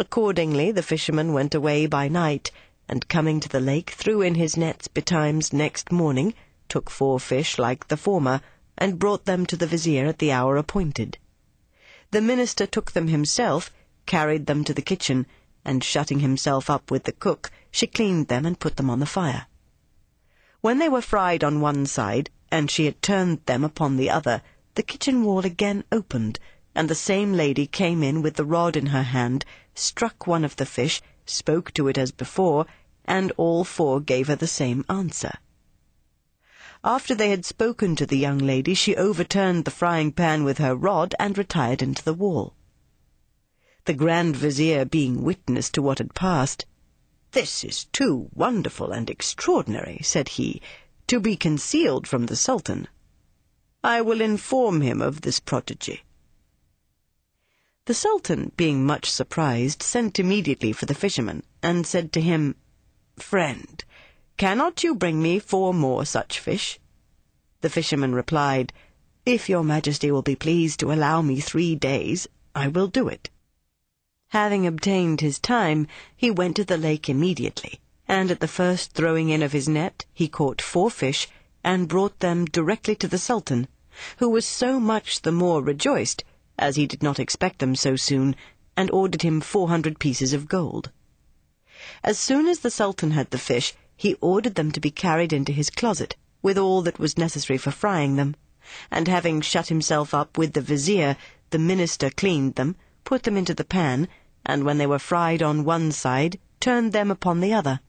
Accordingly, the fisherman went away by night, and coming to the lake, threw in his nets betimes next morning, took four fish like the former, and brought them to the vizier at the hour appointed. The minister took them himself, carried them to the kitchen, and shutting himself up with the cook, she cleaned them and put them on the fire. When they were fried on one side, and she had turned them upon the other, the kitchen wall again opened, and the same lady came in with the rod in her hand, struck one of the fish, spoke to it as before, and all four gave her the same answer. After they had spoken to the young lady, she overturned the frying pan with her rod and retired into the wall. The Grand Vizier being witness to what had passed, This is too wonderful and extraordinary, said he, to be concealed from the Sultan. I will inform him of this prodigy. The Sultan, being much surprised, sent immediately for the fisherman, and said to him, Friend, Cannot you bring me four more such fish? The fisherman replied, If your majesty will be pleased to allow me three days, I will do it. Having obtained his time, he went to the lake immediately, and at the first throwing in of his net, he caught four fish, and brought them directly to the Sultan, who was so much the more rejoiced, as he did not expect them so soon, and ordered him four hundred pieces of gold. As soon as the Sultan had the fish, he ordered them to be carried into his closet, with all that was necessary for frying them, and having shut himself up with the vizier, the minister cleaned them, put them into the pan, and when they were fried on one side, turned them upon the other.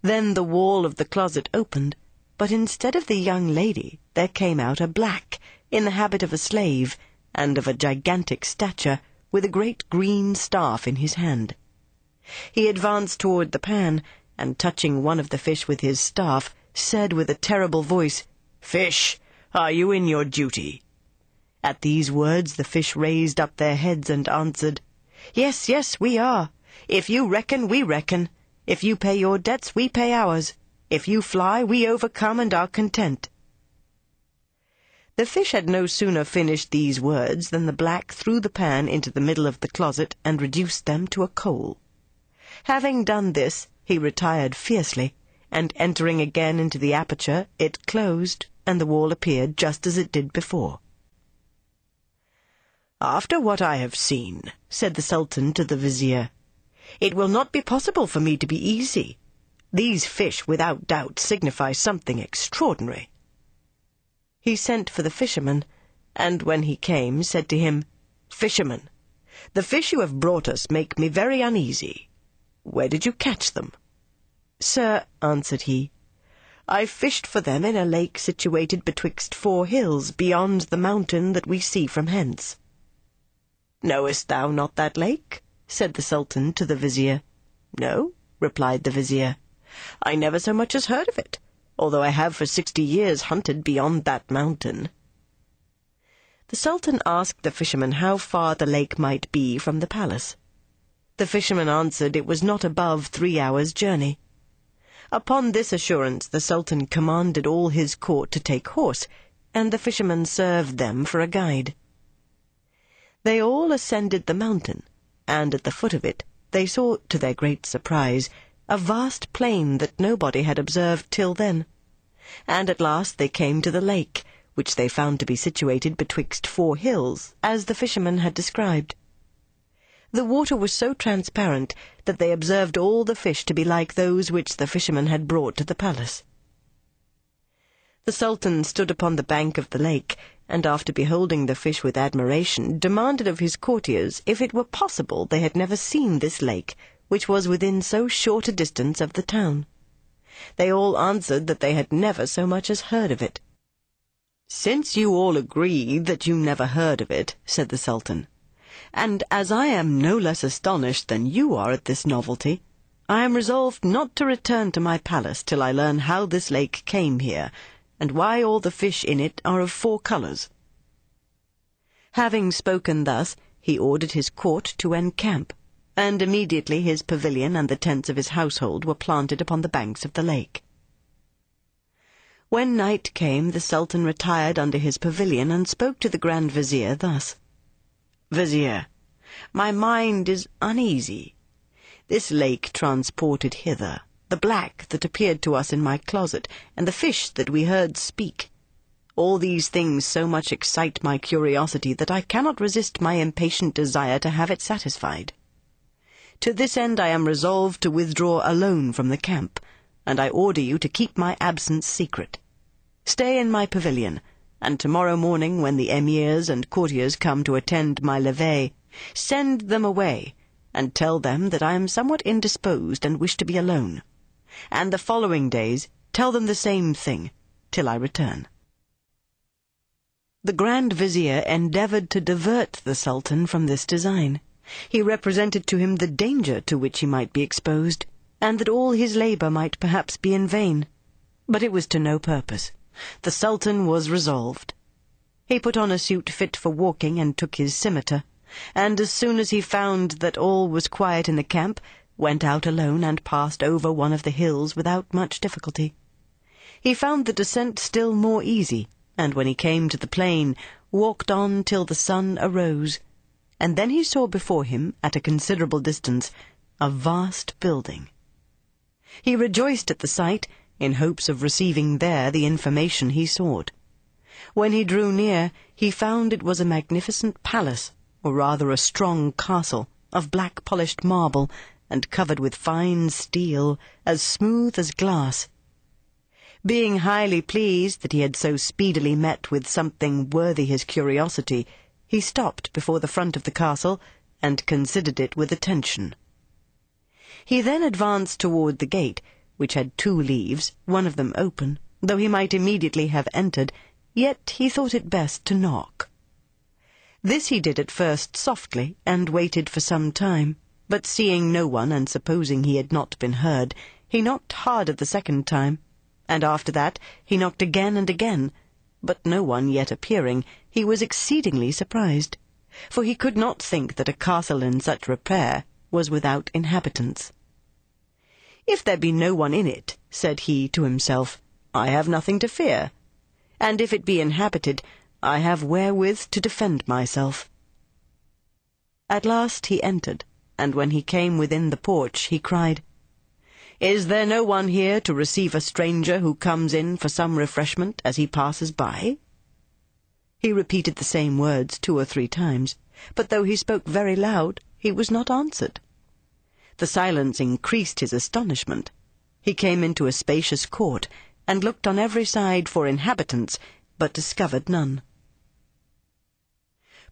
Then the wall of the closet opened, but instead of the young lady, there came out a black, in the habit of a slave, and of a gigantic stature, with a great green staff in his hand. He advanced toward the pan, and touching one of the fish with his staff, said with a terrible voice, Fish, are you in your duty? At these words the fish raised up their heads and answered, Yes, yes, we are. If you reckon, we reckon. If you pay your debts, we pay ours. If you fly, we overcome and are content. The fish had no sooner finished these words than the black threw the pan into the middle of the closet and reduced them to a coal. Having done this, he retired fiercely, and entering again into the aperture, it closed, and the wall appeared just as it did before. After what I have seen, said the Sultan to the Vizier, it will not be possible for me to be easy. These fish, without doubt, signify something extraordinary. He sent for the fisherman, and when he came, said to him, Fisherman, the fish you have brought us make me very uneasy. Where did you catch them? Sir, answered he, I fished for them in a lake situated betwixt four hills beyond the mountain that we see from hence. Knowest thou not that lake? said the Sultan to the Vizier. No, replied the Vizier. I never so much as heard of it, although I have for sixty years hunted beyond that mountain. The Sultan asked the fisherman how far the lake might be from the palace. The fisherman answered it was not above three hours' journey. Upon this assurance the Sultan commanded all his court to take horse, and the fisherman served them for a guide. They all ascended the mountain, and at the foot of it they saw, to their great surprise, a vast plain that nobody had observed till then. And at last they came to the lake, which they found to be situated betwixt four hills, as the fisherman had described. The water was so transparent that they observed all the fish to be like those which the fisherman had brought to the palace. The Sultan stood upon the bank of the lake, and after beholding the fish with admiration, demanded of his courtiers if it were possible they had never seen this lake, which was within so short a distance of the town. They all answered that they had never so much as heard of it. Since you all agree that you never heard of it, said the Sultan, and as I am no less astonished than you are at this novelty, I am resolved not to return to my palace till I learn how this lake came here, and why all the fish in it are of four colours. Having spoken thus, he ordered his court to encamp, and immediately his pavilion and the tents of his household were planted upon the banks of the lake. When night came, the Sultan retired under his pavilion and spoke to the Grand Vizier thus. Vizier, my mind is uneasy, this lake transported hither, the black that appeared to us in my closet, and the fish that we heard speak. All these things so much excite my curiosity that I cannot resist my impatient desire to have it satisfied. To this end I am resolved to withdraw alone from the camp, and I order you to keep my absence secret. Stay in my pavilion, and tomorrow morning, when the emirs and courtiers come to attend my levee, send them away, and tell them that I am somewhat indisposed and wish to be alone. And the following days tell them the same thing, till I return. The Grand Vizier endeavoured to divert the Sultan from this design. He represented to him the danger to which he might be exposed, and that all his labour might perhaps be in vain. But it was to no purpose. The Sultan was resolved. He put on a suit fit for walking and took his scimitar, and as soon as he found that all was quiet in the camp, went out alone and passed over one of the hills without much difficulty. He found the descent still more easy, and when he came to the plain, walked on till the sun arose, and then he saw before him, at a considerable distance, a vast building. He rejoiced at the sight, in hopes of receiving there the information he sought. When he drew near, he found it was a magnificent palace, or rather a strong castle, of black polished marble, and covered with fine steel, as smooth as glass. Being highly pleased that he had so speedily met with something worthy his curiosity, he stopped before the front of the castle, and considered it with attention. He then advanced toward the gate, which had two leaves, one of them open, though he might immediately have entered, yet he thought it best to knock. This he did at first softly, and waited for some time, but seeing no one, and supposing he had not been heard, he knocked hard at the second time, and after that he knocked again and again, but no one yet appearing, he was exceedingly surprised, for he could not think that a castle in such repair was without inhabitants. If there be no one in it, said he to himself, I have nothing to fear, and if it be inhabited, I have wherewith to defend myself. At last he entered, and when he came within the porch, he cried, Is there no one here to receive a stranger who comes in for some refreshment as he passes by? He repeated the same words two or three times, but though he spoke very loud, he was not answered. The silence increased his astonishment. He came into a spacious court, and looked on every side for inhabitants, but discovered none.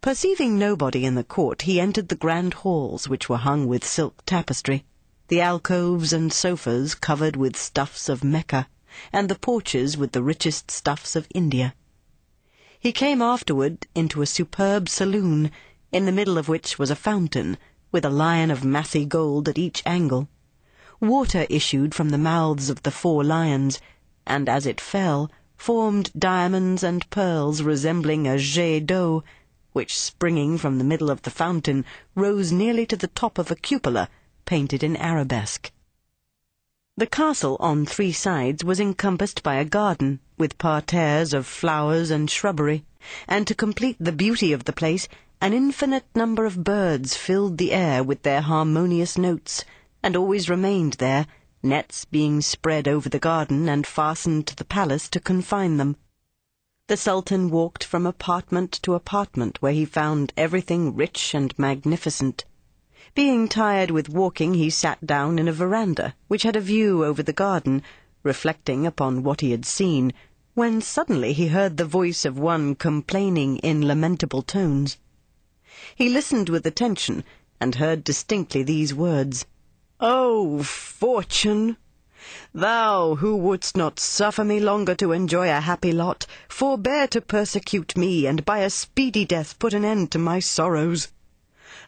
Perceiving nobody in the court, he entered the grand halls, which were hung with silk tapestry, the alcoves and sofas covered with stuffs of Mecca, and the porches with the richest stuffs of India. He came afterward into a superb saloon, in the middle of which was a fountain, with a lion of massy gold at each angle. Water issued from the mouths of the four lions, and as it fell, formed diamonds and pearls resembling a jet d'eau, which, springing from the middle of the fountain, rose nearly to the top of a cupola, painted in arabesque. The castle on three sides was encompassed by a garden, with parterres of flowers and shrubbery, and to complete the beauty of the place, an infinite number of birds filled the air with their harmonious notes, and always remained there, nets being spread over the garden and fastened to the palace to confine them. The Sultan walked from apartment to apartment where he found everything rich and magnificent. Being tired with walking, he sat down in a veranda, which had a view over the garden, reflecting upon what he had seen, when suddenly he heard the voice of one complaining in lamentable tones. He listened with attention, and heard distinctly these words, O fortune! Thou who wouldst not suffer me longer to enjoy a happy lot, forbear to persecute me, and by a speedy death put an end to my sorrows.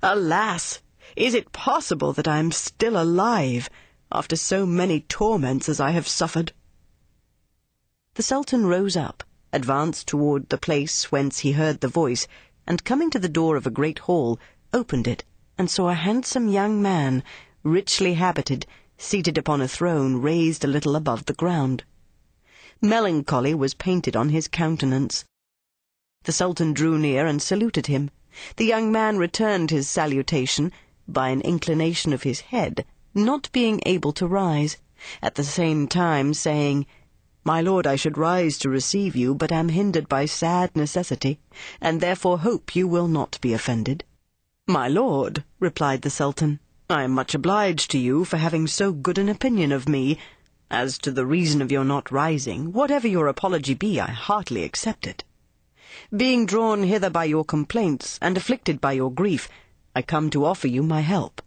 Alas! Is it possible that I am still alive, after so many torments as I have suffered? The Sultan rose up, advanced toward the place whence he heard the voice, and coming to the door of a great hall, opened it, and saw a handsome young man, richly habited, seated upon a throne raised a little above the ground. Melancholy was painted on his countenance. The Sultan drew near and saluted him. The young man returned his salutation by an inclination of his head, not being able to rise, at the same time saying, My lord, I should rise to receive you, but am hindered by sad necessity, and therefore hope you will not be offended. My lord, replied the Sultan, I am much obliged to you for having so good an opinion of me. As to the reason of your not rising, whatever your apology be, I heartily accept it. Being drawn hither by your complaints, and afflicted by your grief, I come to offer you my help.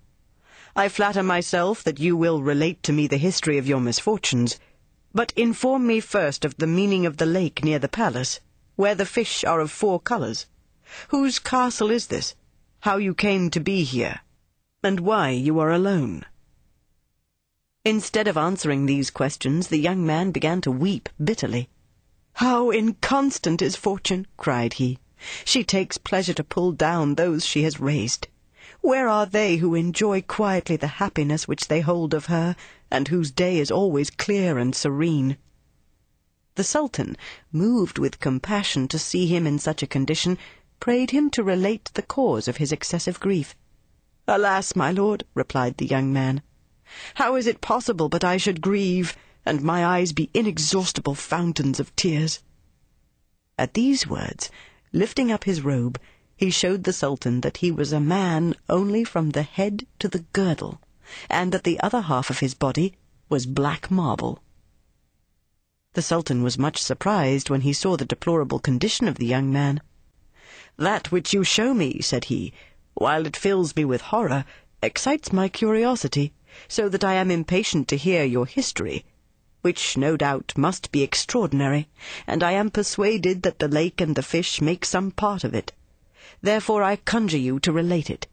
I flatter myself that you will relate to me the history of your misfortunes, but inform me first of the meaning of the lake near the palace, where the fish are of four colours. Whose castle is this? How you came to be here? And why you are alone? Instead of answering these questions, the young man began to weep bitterly. How inconstant is fortune, cried he. She takes pleasure to pull down those she has raised. Where are they who enjoy quietly the happiness which they hold of her, and whose day is always clear and serene? The Sultan, moved with compassion to see him in such a condition, prayed him to relate the cause of his excessive grief. Alas, my lord, replied the young man, how is it possible but I should grieve, and my eyes be inexhaustible fountains of tears? At these words, lifting up his robe, he showed the Sultan that he was a man only from the head to the girdle, and that the other half of his body was black marble. The Sultan was much surprised when he saw the deplorable condition of the young man. That which you show me, said he, while it fills me with horror, excites my curiosity, so that I am impatient to hear your history, which no doubt must be extraordinary, and I am persuaded that the lake and the fish make some part of it. Therefore I conjure you to relate it.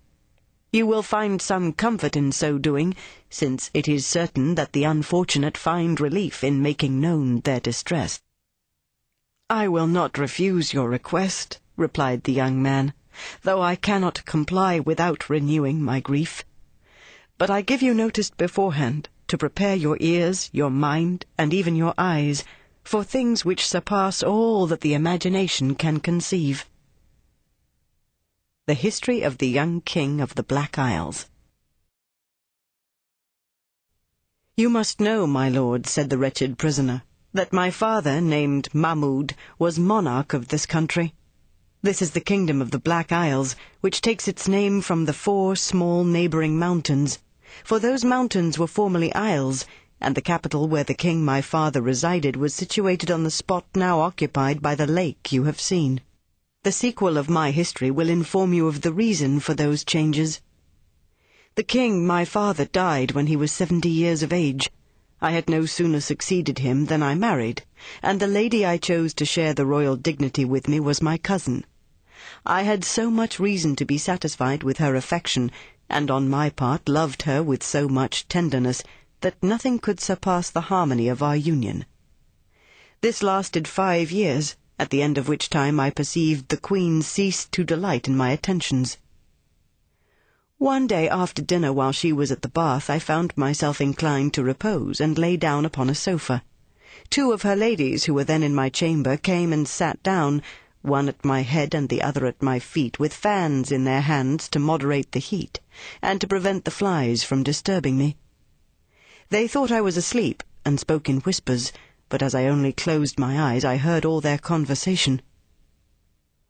You will find some comfort in so doing, since it is certain that the unfortunate find relief in making known their distress. I will not refuse your request, replied the young man, though I cannot comply without renewing my grief. But I give you notice beforehand to prepare your ears, your mind, and even your eyes, for things which surpass all that the imagination can conceive. The History of the Young King of the Black Isles You must know, my lord, said the wretched prisoner, that my father, named Mahmud, was monarch of this country. This is the kingdom of the Black Isles, which takes its name from the four small neighbouring mountains, for those mountains were formerly isles, and the capital where the king my father resided was situated on the spot now occupied by the lake you have seen. The sequel of my history will inform you of the reason for those changes. The king my father died when he was seventy years of age. I had no sooner succeeded him than I married, and the lady I chose to share the royal dignity with me was my cousin. I had so much reason to be satisfied with her affection, and on my part loved her with so much tenderness, that nothing could surpass the harmony of our union. This lasted five years, at the end of which time I perceived the Queen ceased to delight in my attentions. One day after dinner while she was at the bath, I found myself inclined to repose, and lay down upon a sofa. Two of her ladies, who were then in my chamber, came and sat down, one at my head and the other at my feet, with fans in their hands to moderate the heat, and to prevent the flies from disturbing me. They thought I was asleep, and spoke in whispers, but as I only closed my eyes, I heard all their conversation.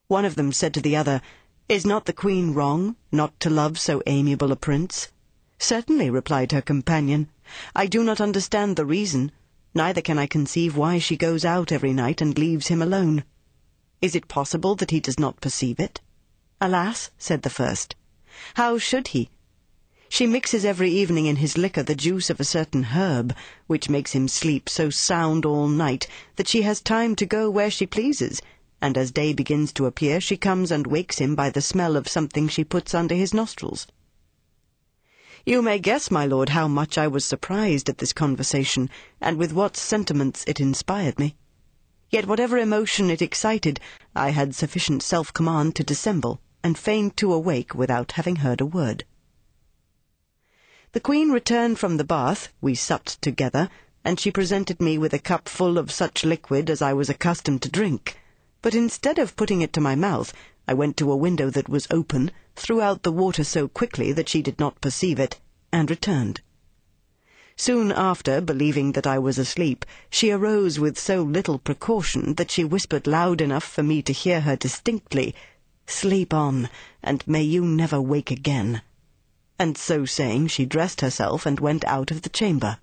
One of them said to the other, is not the queen wrong, not to love so amiable a prince? Certainly, replied her companion. I do not understand the reason, neither can I conceive why she goes out every night and leaves him alone. Is it possible that he does not perceive it? Alas, said the first, how should he? She mixes every evening in his liquor the juice of a certain herb, which makes him sleep so sound all night that she has time to go where she pleases, and as day begins to appear, she comes and wakes him by the smell of something she puts under his nostrils. You may guess, my lord, how much I was surprised at this conversation, and with what sentiments it inspired me. Yet whatever emotion it excited, I had sufficient self-command to dissemble, and feigned to awake without having heard a word. The Queen returned from the bath, we supped together, and she presented me with a cup full of such liquid as I was accustomed to drink but instead of putting it to my mouth, I went to a window that was open, threw out the water so quickly that she did not perceive it, and returned. Soon after, believing that I was asleep, she arose with so little precaution that she whispered loud enough for me to hear her distinctly, Sleep on, and may you never wake again. And so saying, she dressed herself and went out of the chamber.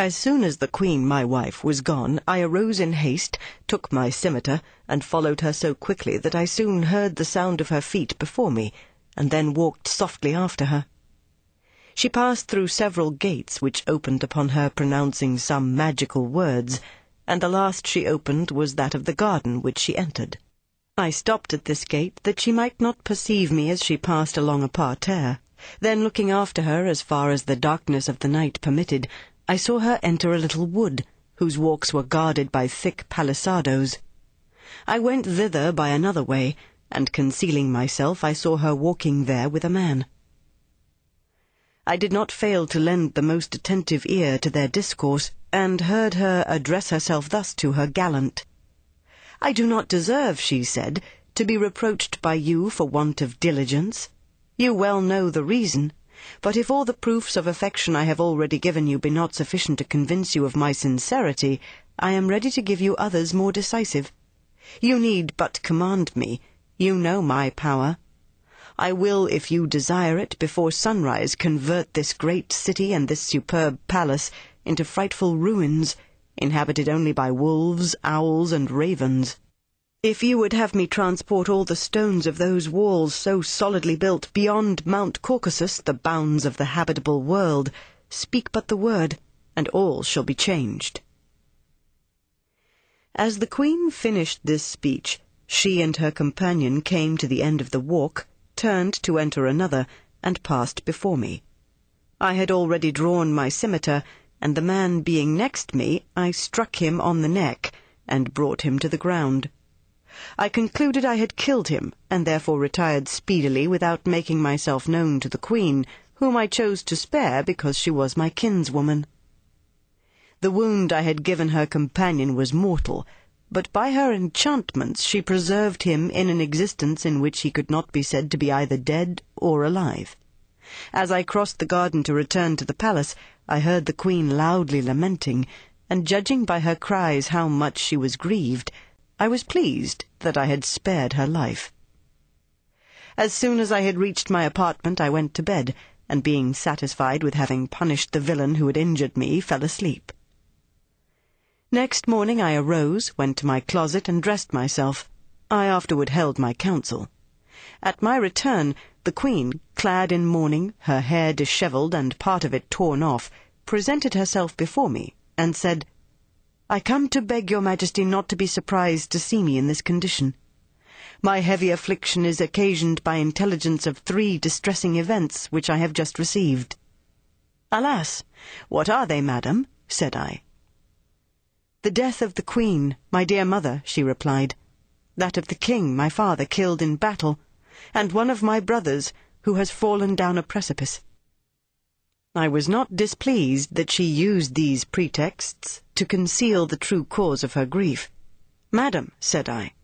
As soon as the queen, my wife, was gone, I arose in haste, took my scimitar, and followed her so quickly that I soon heard the sound of her feet before me, and then walked softly after her. She passed through several gates which opened upon her pronouncing some magical words, and the last she opened was that of the garden which she entered. I stopped at this gate that she might not perceive me as she passed along a parterre. Then looking after her as far as the darkness of the night permitted, I saw her enter a little wood, whose walks were guarded by thick palisadoes. I went thither by another way, and concealing myself, I saw her walking there with a man. I did not fail to lend the most attentive ear to their discourse, and heard her address herself thus to her gallant. I do not deserve, she said, to be reproached by you for want of diligence. You well know the reason. But if all the proofs of affection I have already given you be not sufficient to convince you of my sincerity, I am ready to give you others more decisive. You need but command me. You know my power. I will, if you desire it, before sunrise convert this great city and this superb palace into frightful ruins, inhabited only by wolves, owls, and ravens. If you would have me transport all the stones of those walls so solidly built beyond Mount Caucasus, the bounds of the habitable world, speak but the word, and all shall be changed. As the Queen finished this speech, she and her companion came to the end of the walk, turned to enter another, and passed before me. I had already drawn my scimitar, and the man being next me, I struck him on the neck, and brought him to the ground. I concluded I had killed him, and therefore retired speedily without making myself known to the Queen, whom I chose to spare because she was my kinswoman. The wound I had given her companion was mortal, but by her enchantments she preserved him in an existence in which he could not be said to be either dead or alive. As I crossed the garden to return to the palace, I heard the queen loudly lamenting, and judging by her cries how much she was grieved, I was pleased that I had spared her life. As soon as I had reached my apartment, I went to bed, and being satisfied with having punished the villain who had injured me, fell asleep. Next morning I arose, went to my closet, and dressed myself. I afterward held my council. At my return, the Queen, clad in mourning, her hair dishevelled and part of it torn off, presented herself before me, and said, I come to beg your Majesty not to be surprised to see me in this condition. My heavy affliction is occasioned by intelligence of three distressing events which I have just received. Alas! What are they, madam? said I. The death of the Queen, my dear mother, she replied, that of the King, my father, killed in battle, and one of my brothers, who has fallen down a precipice. I was not displeased that she used these pretexts to conceal the true cause of her grief. Madam, said I,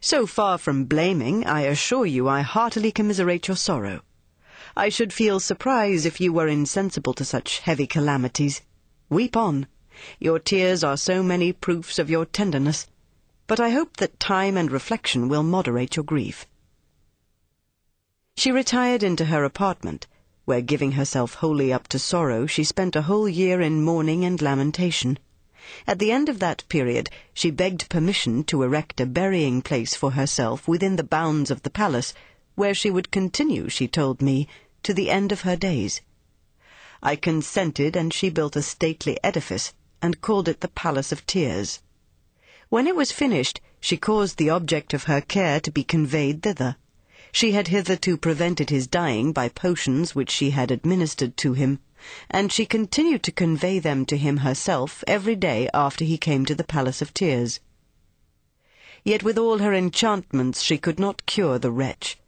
so far from blaming, I assure you I heartily commiserate your sorrow. I should feel surprise if you were insensible to such heavy calamities. Weep on. Your tears are so many proofs of your tenderness, but I hope that time and reflection will moderate your grief. She retired into her apartment, where giving herself wholly up to sorrow, she spent a whole year in mourning and lamentation. At the end of that period, she begged permission to erect a burying place for herself within the bounds of the palace, where she would continue, she told me, to the end of her days. I consented, and she built a stately edifice, and called it the Palace of Tears. When it was finished, she caused the object of her care to be conveyed thither. She had hitherto prevented his dying by potions which she had administered to him, and she continued to convey them to him herself every day after he came to the Palace of Tears. Yet with all her enchantments she could not cure the wretch.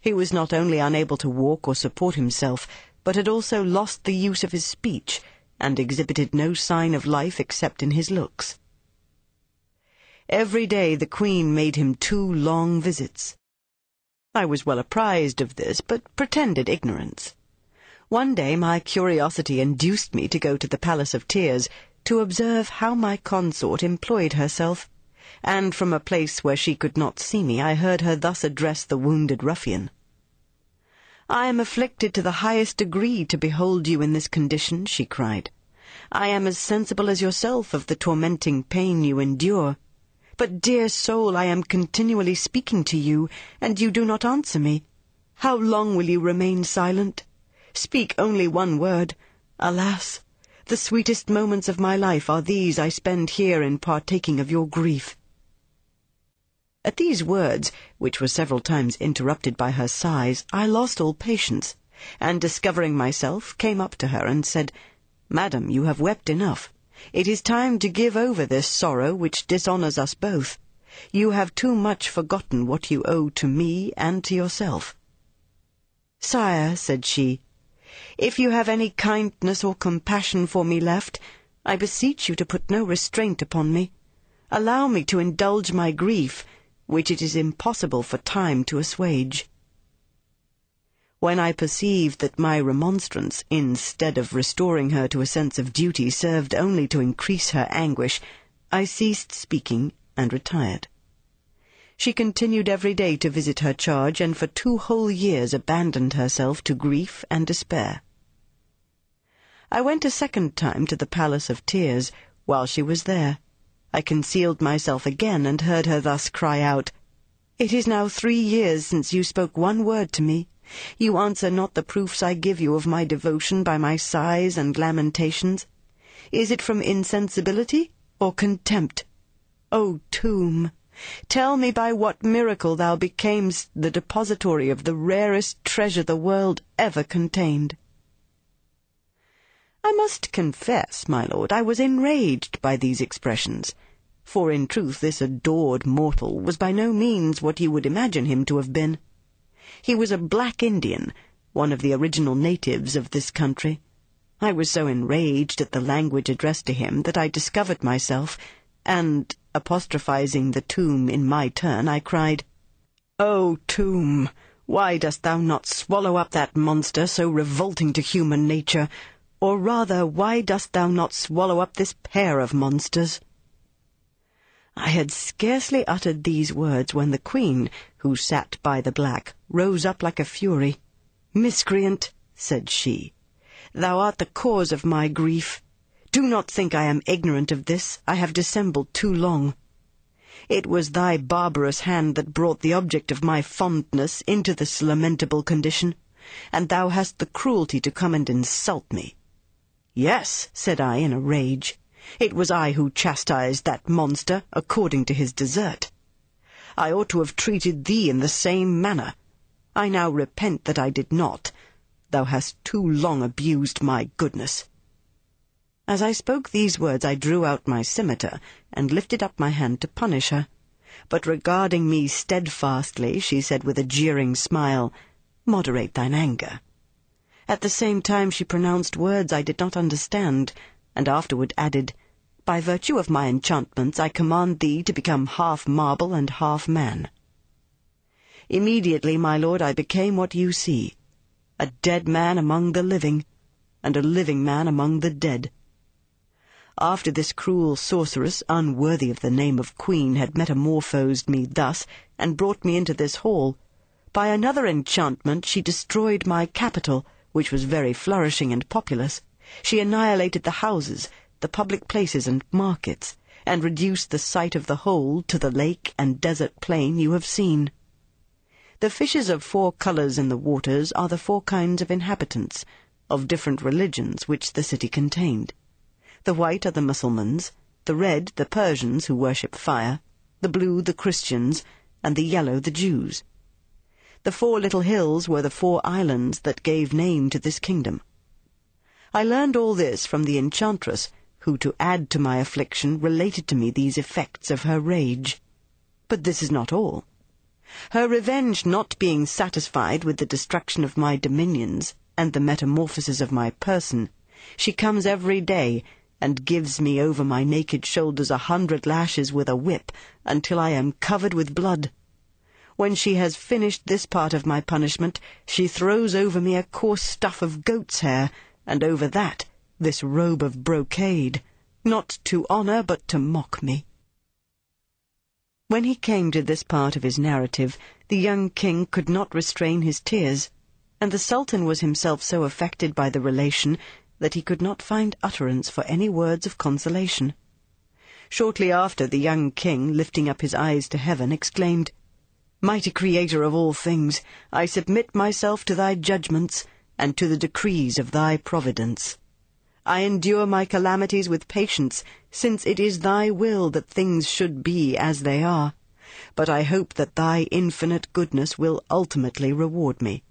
He was not only unable to walk or support himself, but had also lost the use of his speech, and exhibited no sign of life except in his looks. Every day the Queen made him two long visits. I was well apprised of this, but pretended ignorance. One day my curiosity induced me to go to the Palace of Tears to observe how my consort employed herself, and from a place where she could not see me I heard her thus address the wounded ruffian. I am afflicted to the highest degree to behold you in this condition, she cried. I am as sensible as yourself of the tormenting pain you endure. But, dear soul, I am continually speaking to you, and you do not answer me. How long will you remain silent? Speak only one word. Alas, the sweetest moments of my life are these I spend here in partaking of your grief. At these words, which were several times interrupted by her sighs, I lost all patience, and discovering myself, came up to her and said, Madam, you have wept enough. It is time to give over this sorrow which dishonours us both. You have too much forgotten what you owe to me and to yourself. Sire, said she, if you have any kindness or compassion for me left, I beseech you to put no restraint upon me. Allow me to indulge my grief, which it is impossible for time to assuage. When I perceived that my remonstrance, instead of restoring her to a sense of duty, served only to increase her anguish, I ceased speaking and retired. She continued every day to visit her charge, and for two whole years abandoned herself to grief and despair. I went a second time to the Palace of Tears while she was there. I concealed myself again and heard her thus cry out, It is now three years since you spoke one word to me. You answer not the proofs I give you of my devotion by my sighs and lamentations. Is it from insensibility or contempt? O tomb, tell me by what miracle thou becamest the depository of the rarest treasure the world ever contained. I must confess, my lord, I was enraged by these expressions for in truth this adored mortal was by no means what you would imagine him to have been. He was a black Indian, one of the original natives of this country. I was so enraged at the language addressed to him that I discovered myself, and, apostrophizing the tomb in my turn, I cried, O tomb, why dost thou not swallow up that monster so revolting to human nature? Or rather, why dost thou not swallow up this pair of monsters? I had scarcely uttered these words when the queen, who sat by the black, rose up like a fury. Miscreant, said she, thou art the cause of my grief. Do not think I am ignorant of this. I have dissembled too long. It was thy barbarous hand that brought the object of my fondness into this lamentable condition, and thou hast the cruelty to come and insult me. Yes, said I in a rage. It was I who chastised that monster according to his desert. I ought to have treated thee in the same manner. I now repent that I did not. Thou hast too long abused my goodness. As I spoke these words I drew out my scimitar, and lifted up my hand to punish her. But regarding me steadfastly, she said with a jeering smile, Moderate thine anger. At the same time she pronounced words I did not understand, and afterward added, By virtue of my enchantments I command thee to become half marble and half man. Immediately, my lord, I became what you see, a dead man among the living, and a living man among the dead. After this cruel sorceress, unworthy of the name of queen, had metamorphosed me thus, and brought me into this hall, by another enchantment she destroyed my capital, which was very flourishing and populous, she annihilated the houses, the public places and markets, and reduced the site of the whole to the lake and desert plain you have seen. The fishes of four colours in the waters are the four kinds of inhabitants, of different religions which the city contained. The white are the Mussulmans, the red the Persians who worship fire, the blue the Christians, and the yellow the Jews. The four little hills were the four islands that gave name to this kingdom. I learned all this from the enchantress, who, to add to my affliction, related to me these effects of her rage. But this is not all. Her revenge not being satisfied with the destruction of my dominions and the metamorphosis of my person, she comes every day and gives me over my naked shoulders a hundred lashes with a whip until I am covered with blood. When she has finished this part of my punishment, she throws over me a coarse stuff of goat's hair, and over that this robe of brocade, not to honour but to mock me. When he came to this part of his narrative, the young king could not restrain his tears, and the Sultan was himself so affected by the relation that he could not find utterance for any words of consolation. Shortly after, the young king, lifting up his eyes to heaven, exclaimed, Mighty Creator of all things, I submit myself to thy judgments, and to the decrees of thy providence. I endure my calamities with patience, since it is thy will that things should be as they are. But I hope that thy infinite goodness will ultimately reward me.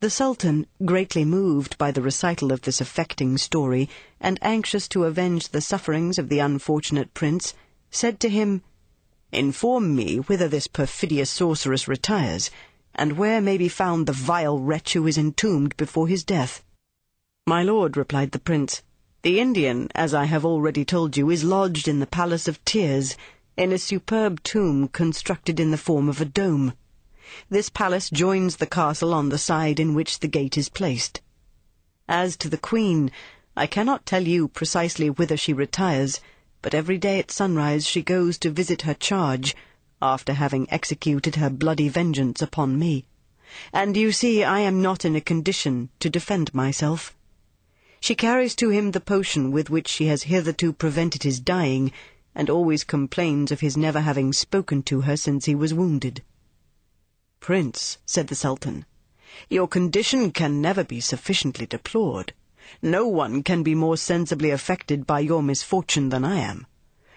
The Sultan, greatly moved by the recital of this affecting story, and anxious to avenge the sufferings of the unfortunate prince, said to him, Inform me whither this perfidious sorceress retires, and where may be found the vile wretch who is entombed before his death. My lord, replied the prince, the Indian, as I have already told you, is lodged in the Palace of Tears, in a superb tomb constructed in the form of a dome. This palace joins the castle on the side in which the gate is placed. As to the queen, I cannot tell you precisely whither she retires, but every day at sunrise she goes to visit her charge, after having executed her bloody vengeance upon me. And you see I am not in a condition to defend myself. She carries to him the potion with which she has hitherto prevented his dying, and always complains of his never having spoken to her since he was wounded. Prince, said the Sultan, your condition can never be sufficiently deplored. No one can be more sensibly affected by your misfortune than I am.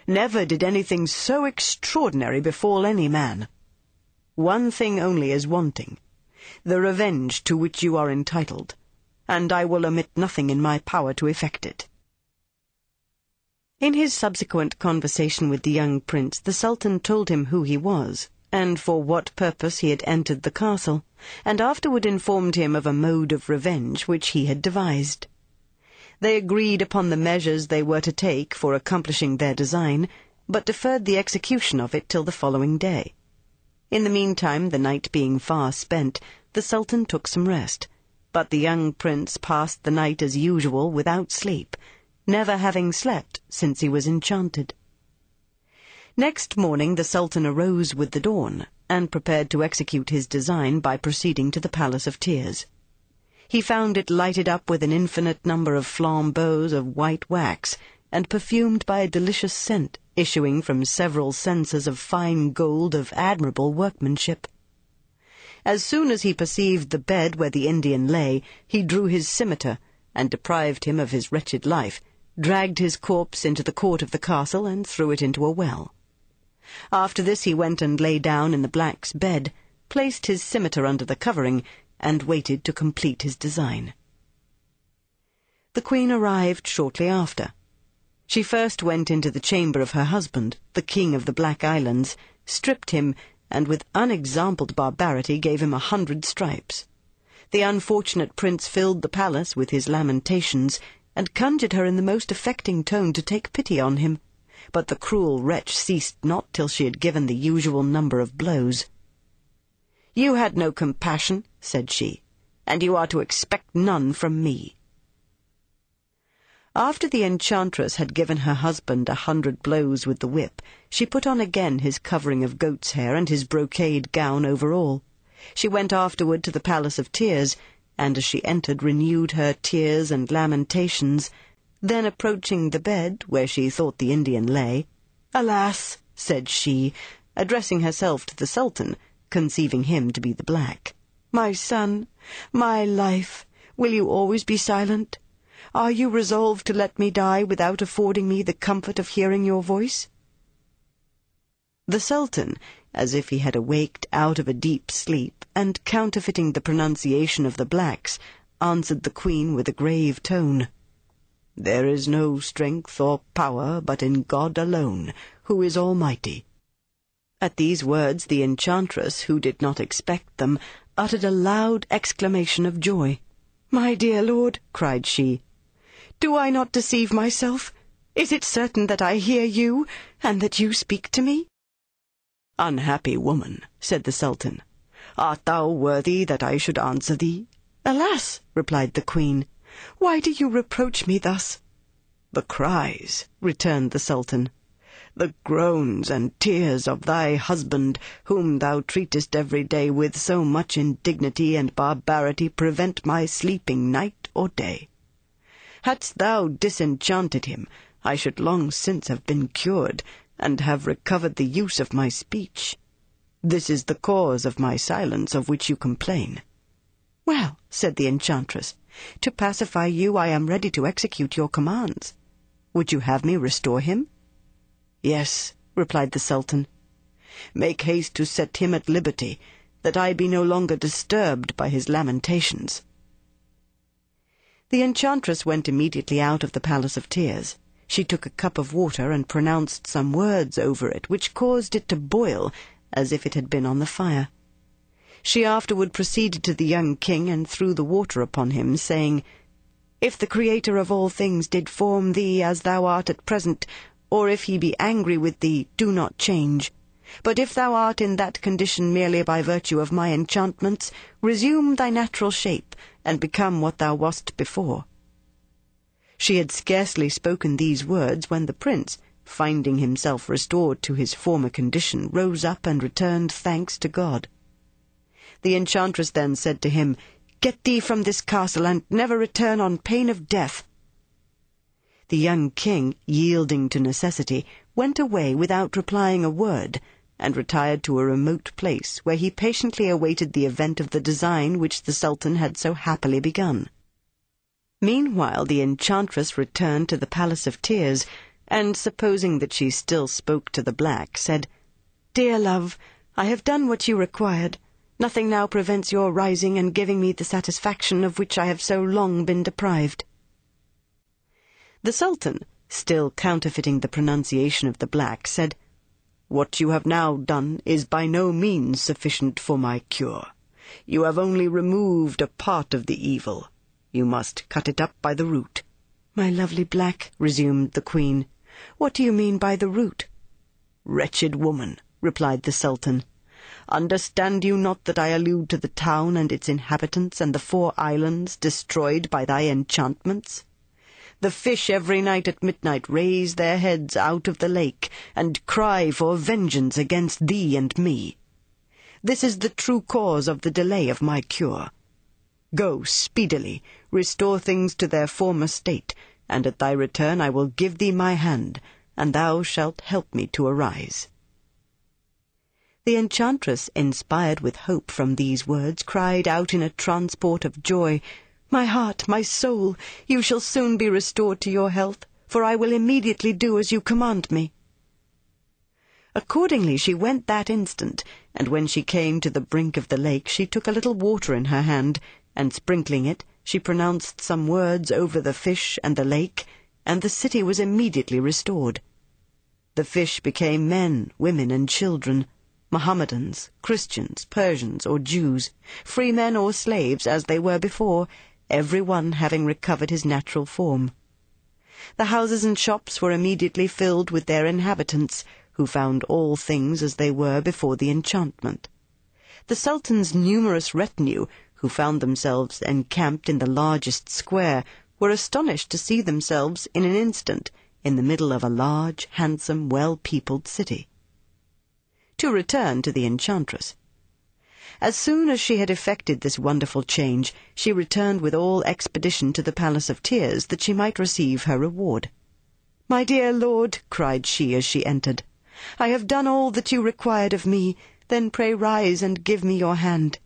Never did anything so extraordinary befall any man. One thing only is wanting, the revenge to which you are entitled, and I will omit nothing in my power to effect it. In his subsequent conversation with the young prince, the Sultan told him who he was, and for what purpose he had entered the castle, and afterward informed him of a mode of revenge which he had devised. They agreed upon the measures they were to take for accomplishing their design, but deferred the execution of it till the following day. In the meantime, the night being far spent, the Sultan took some rest, but the young prince passed the night as usual without sleep, never having slept since he was enchanted. Next morning the Sultan arose with the dawn, and prepared to execute his design by proceeding to the Palace of Tears. He found it lighted up with an infinite number of flambeaux of white wax, and perfumed by a delicious scent issuing from several censers of fine gold of admirable workmanship. As soon as he perceived the bed where the Indian lay, he drew his scimitar, and deprived him of his wretched life, dragged his corpse into the court of the castle, and threw it into a well. After this he went and lay down in the black's bed, placed his scimitar under the covering, and waited to complete his design. The Queen arrived shortly after. She first went into the chamber of her husband, the King of the Black Islands, stripped him, and with unexampled barbarity gave him a hundred stripes. The unfortunate prince filled the palace with his lamentations, and conjured her in the most affecting tone to take pity on him. But the cruel wretch ceased not till she had given the usual number of blows. You had no compassion, said she, and you are to expect none from me. After the enchantress had given her husband a hundred blows with the whip, she put on again his covering of goat's hair and his brocade gown over all. She went afterward to the Palace of Tears, and as she entered renewed her tears and lamentations. Then approaching the bed where she thought the Indian lay, Alas, said she, addressing herself to the Sultan, conceiving him to be the black. My son, my life, will you always be silent? Are you resolved to let me die without affording me the comfort of hearing your voice? The Sultan, as if he had awaked out of a deep sleep, and counterfeiting the pronunciation of the blacks, answered the Queen with a grave tone. There is no strength or power but in God alone, who is almighty. At these words the enchantress, who did not expect them, uttered a loud exclamation of joy. My dear lord, cried she, do I not deceive myself? Is it certain that I hear you, and that you speak to me? Unhappy woman, said the Sultan, art thou worthy that I should answer thee? Alas, replied the Queen, why do you reproach me thus? The cries, returned the Sultan, the groans and tears of thy husband, whom thou treatest every day with so much indignity and barbarity, prevent my sleeping night or day. Hadst thou disenchanted him, I should long since have been cured, and have recovered the use of my speech. This is the cause of my silence of which you complain. Well, said the enchantress, to pacify you I am ready to execute your commands. Would you have me restore him? Yes, replied the Sultan. Make haste to set him at liberty, that I be no longer disturbed by his lamentations. The enchantress went immediately out of the Palace of Tears. She took a cup of water and pronounced some words over it, which caused it to boil, as if it had been on the fire. She afterward proceeded to the young king and threw the water upon him, saying, If the Creator of all things did form thee as thou art at present, or if he be angry with thee, do not change. But if thou art in that condition merely by virtue of my enchantments, resume thy natural shape, and become what thou wast before. She had scarcely spoken these words when the prince, finding himself restored to his former condition, rose up and returned thanks to God. The enchantress then said to him, Get thee from this castle, and never return on pain of death. The young king, yielding to necessity, went away without replying a word, and retired to a remote place, where he patiently awaited the event of the design which the Sultan had so happily begun. Meanwhile the enchantress returned to the Palace of Tears, and supposing that she still spoke to the black, said, Dear love, I have done what you required. Nothing now prevents your rising and giving me the satisfaction of which I have so long been deprived. The Sultan, still counterfeiting the pronunciation of the black, said, What you have now done is by no means sufficient for my cure. You have only removed a part of the evil. You must cut it up by the root. My lovely black, resumed the queen, what do you mean by the root? Wretched woman, replied the Sultan, understand you not that I allude to the town and its inhabitants and the four islands destroyed by thy enchantments? The fish every night at midnight raise their heads out of the lake and cry for vengeance against thee and me. This is the true cause of the delay of my cure. Go speedily, restore things to their former state, and at thy return I will give thee my hand, and thou shalt help me to arise. The enchantress, inspired with hope from these words, cried out in a transport of joy, My heart, my soul, you shall soon be restored to your health, for I will immediately do as you command me. Accordingly she went that instant, and when she came to the brink of the lake she took a little water in her hand, and sprinkling it, she pronounced some words over the fish and the lake, and the city was immediately restored. The fish became men, women, and children, Mohammedans, Christians, Persians, or Jews, free men or slaves as they were before, every one having recovered his natural form. The houses and shops were immediately filled with their inhabitants, who found all things as they were before the enchantment. The Sultan's numerous retinue who found themselves encamped in the largest square, were astonished to see themselves in an instant in the middle of a large, handsome, well-peopled city. To return to the enchantress. As soon as she had effected this wonderful change, she returned with all expedition to the Palace of Tears, that she might receive her reward. My dear lord, cried she as she entered, I have done all that you required of me, then pray rise and give me your hand.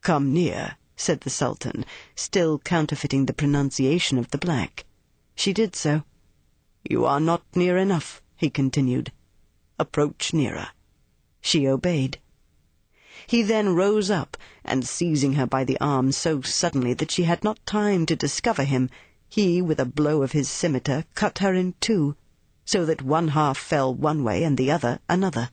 Come near, said the Sultan, still counterfeiting the pronunciation of the black. She did so. You are not near enough, he continued. Approach nearer. She obeyed. He then rose up, and seizing her by the arm so suddenly that she had not time to discover him, he, with a blow of his scimitar, cut her in two, so that one half fell one way and the other another.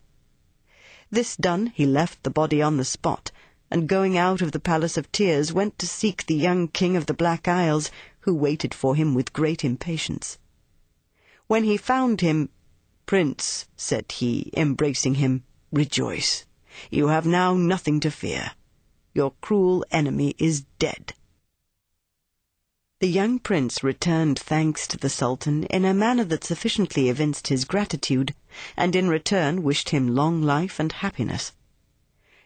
This done, he left the body on the spot, and going out of the Palace of Tears went to seek the young King of the Black Isles, who waited for him with great impatience. When he found him, Prince, said he, embracing him, Rejoice. You have now nothing to fear. Your cruel enemy is dead. The young prince returned thanks to the Sultan in a manner that sufficiently evinced his gratitude, and in return wished him long life and happiness.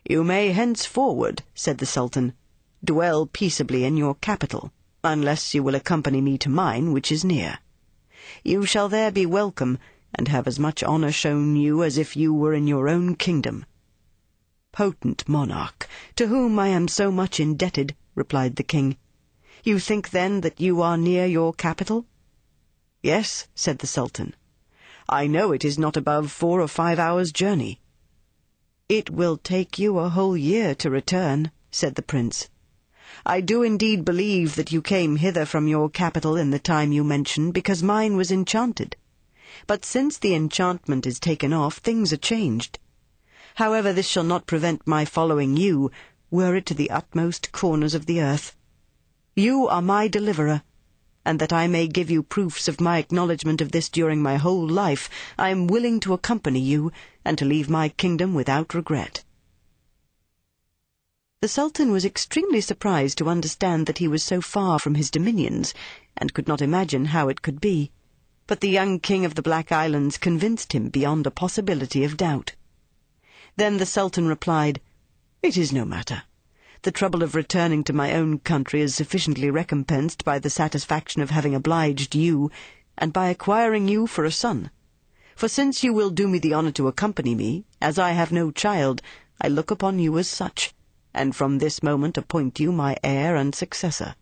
You may henceforward, said the Sultan, dwell peaceably in your capital, unless you will accompany me to mine, which is near. You shall there be welcome, and have as much honour shown you as if you were in your own kingdom. Potent monarch, to whom I am so much indebted, replied the king. You think then that you are near your capital? Yes, said the Sultan. I know it is not above four or five hours' journey. It will take you a whole year to return, said the prince. I do indeed believe that you came hither from your capital in the time you mention, because mine was enchanted. But since the enchantment is taken off, things are changed. However, this shall not prevent my following you, were it to the utmost corners of the earth. You are my deliverer, and that I may give you proofs of my acknowledgment of this during my whole life, I am willing to accompany you, and to leave my kingdom without regret. The Sultan was extremely surprised to understand that he was so far from his dominions, and could not imagine how it could be. But the young king of the Black Islands convinced him beyond a possibility of doubt. Then the Sultan replied, It is no matter. The trouble of returning to my own country is sufficiently recompensed by the satisfaction of having obliged you, and by acquiring you for a son. For since you will do me the honour to accompany me, as I have no child, I look upon you as such, and from this moment appoint you my heir and successor.